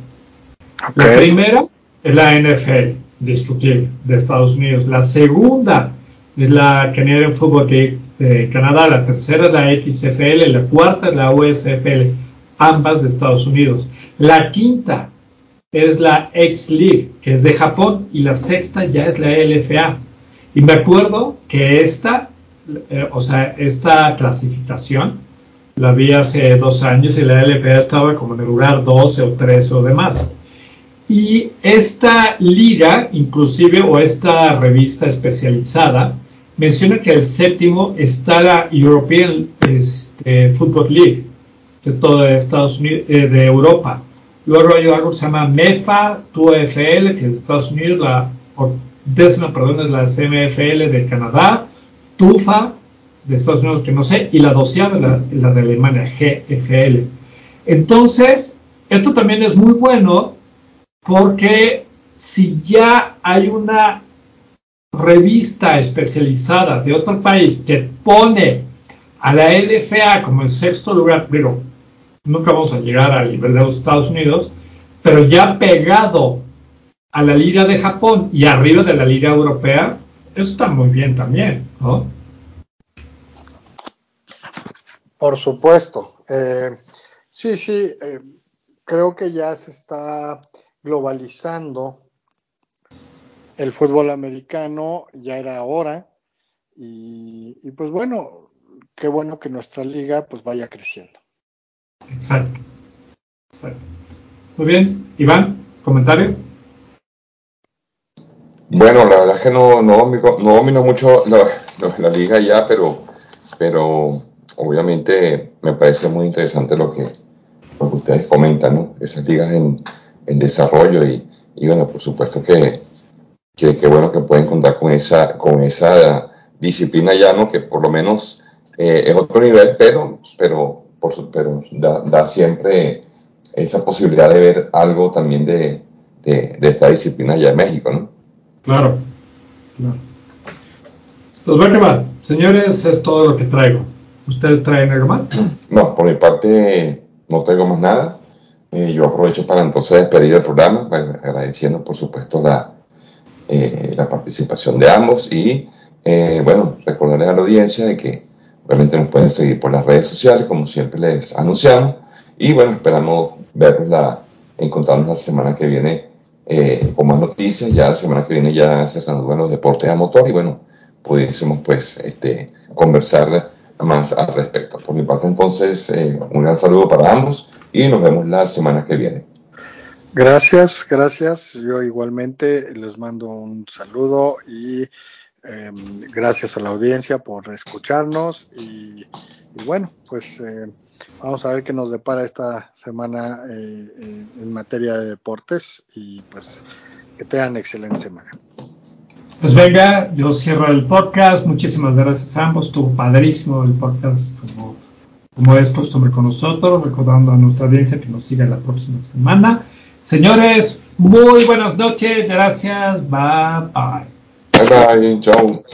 La primera es la NFL, destructible, de Estados Unidos. La segunda es la Canadian Football League de Canadá. La tercera es la XFL. La cuarta es la USFL, ambas de Estados Unidos. La quinta es la X League, que es de Japón. Y la sexta ya es la LFA. Y me acuerdo que esta, eh, o sea, esta clasificación la vi hace dos años y la LFA estaba como en el lugar 12 o 13 o demás. Y esta liga, inclusive, o esta revista especializada, menciona que el séptimo está la European este, Football League, de todo Estados Unidos, eh, de Europa. Luego hay algo que se llama MEFA, TUFL, que es de Estados Unidos, la décima, perdón, es la CMFL de Canadá, TUFA, de Estados Unidos que no sé, y la doceava, la, la de Alemania, GFL. Entonces, esto también es muy bueno porque si ya hay una revista especializada de otro país que pone a la LFA como el sexto lugar, pero nunca vamos a llegar al nivel de los Estados Unidos, pero ya pegado a la Liga de Japón y arriba de la Liga Europea, eso está muy bien también, ¿no? Por supuesto. Eh, sí, sí, eh, creo que ya se está globalizando el fútbol americano, ya era hora, y, pues bueno, qué bueno que nuestra liga pues vaya creciendo. Exacto. Exacto. Muy bien, Iván, comentario. Bueno, la verdad es que no, no, domino, mucho la, la, liga ya, pero, pero obviamente me parece muy interesante lo que, ustedes comentan, ¿no? Esas ligas en, en desarrollo y, y, bueno, por supuesto que, que, bueno que pueden contar con esa, con esa disciplina ya, ¿no? Que por lo menos eh, es otro nivel, pero, pero, por, pero da, da, siempre esa posibilidad de ver algo también de, de, de esta disciplina ya en México, ¿no? Claro, claro. Pues bueno, va. Señores, es todo lo que traigo. ¿Ustedes traen algo más? No, por mi parte no traigo más nada. Eh, yo aprovecho para entonces despedir el programa, agradeciendo por supuesto la, eh, la participación de ambos y eh, bueno, recordarles a la audiencia de que obviamente nos pueden seguir por las redes sociales, como siempre les anunciamos, y bueno, esperamos vernos la, encontrarnos la semana que viene con más noticias, ya la semana que viene ya se saludan los deportes a motor y bueno, pudiésemos pues este, conversar más al respecto. Por mi parte entonces, eh, un gran saludo para ambos y nos vemos la semana que viene. Gracias, gracias. Yo igualmente les mando un saludo y eh, gracias a la audiencia por escucharnos y, bueno, pues eh, vamos a ver qué nos depara esta semana eh, en materia de deportes y pues que tengan excelente semana. Pues venga, yo cierro el podcast. Muchísimas gracias a ambos. Estuvo padrísimo el podcast como, como es costumbre con nosotros, recordando a nuestra audiencia que nos siga la próxima semana. Señores, muy buenas noches. Gracias. Bye bye. Bye bye. Chao.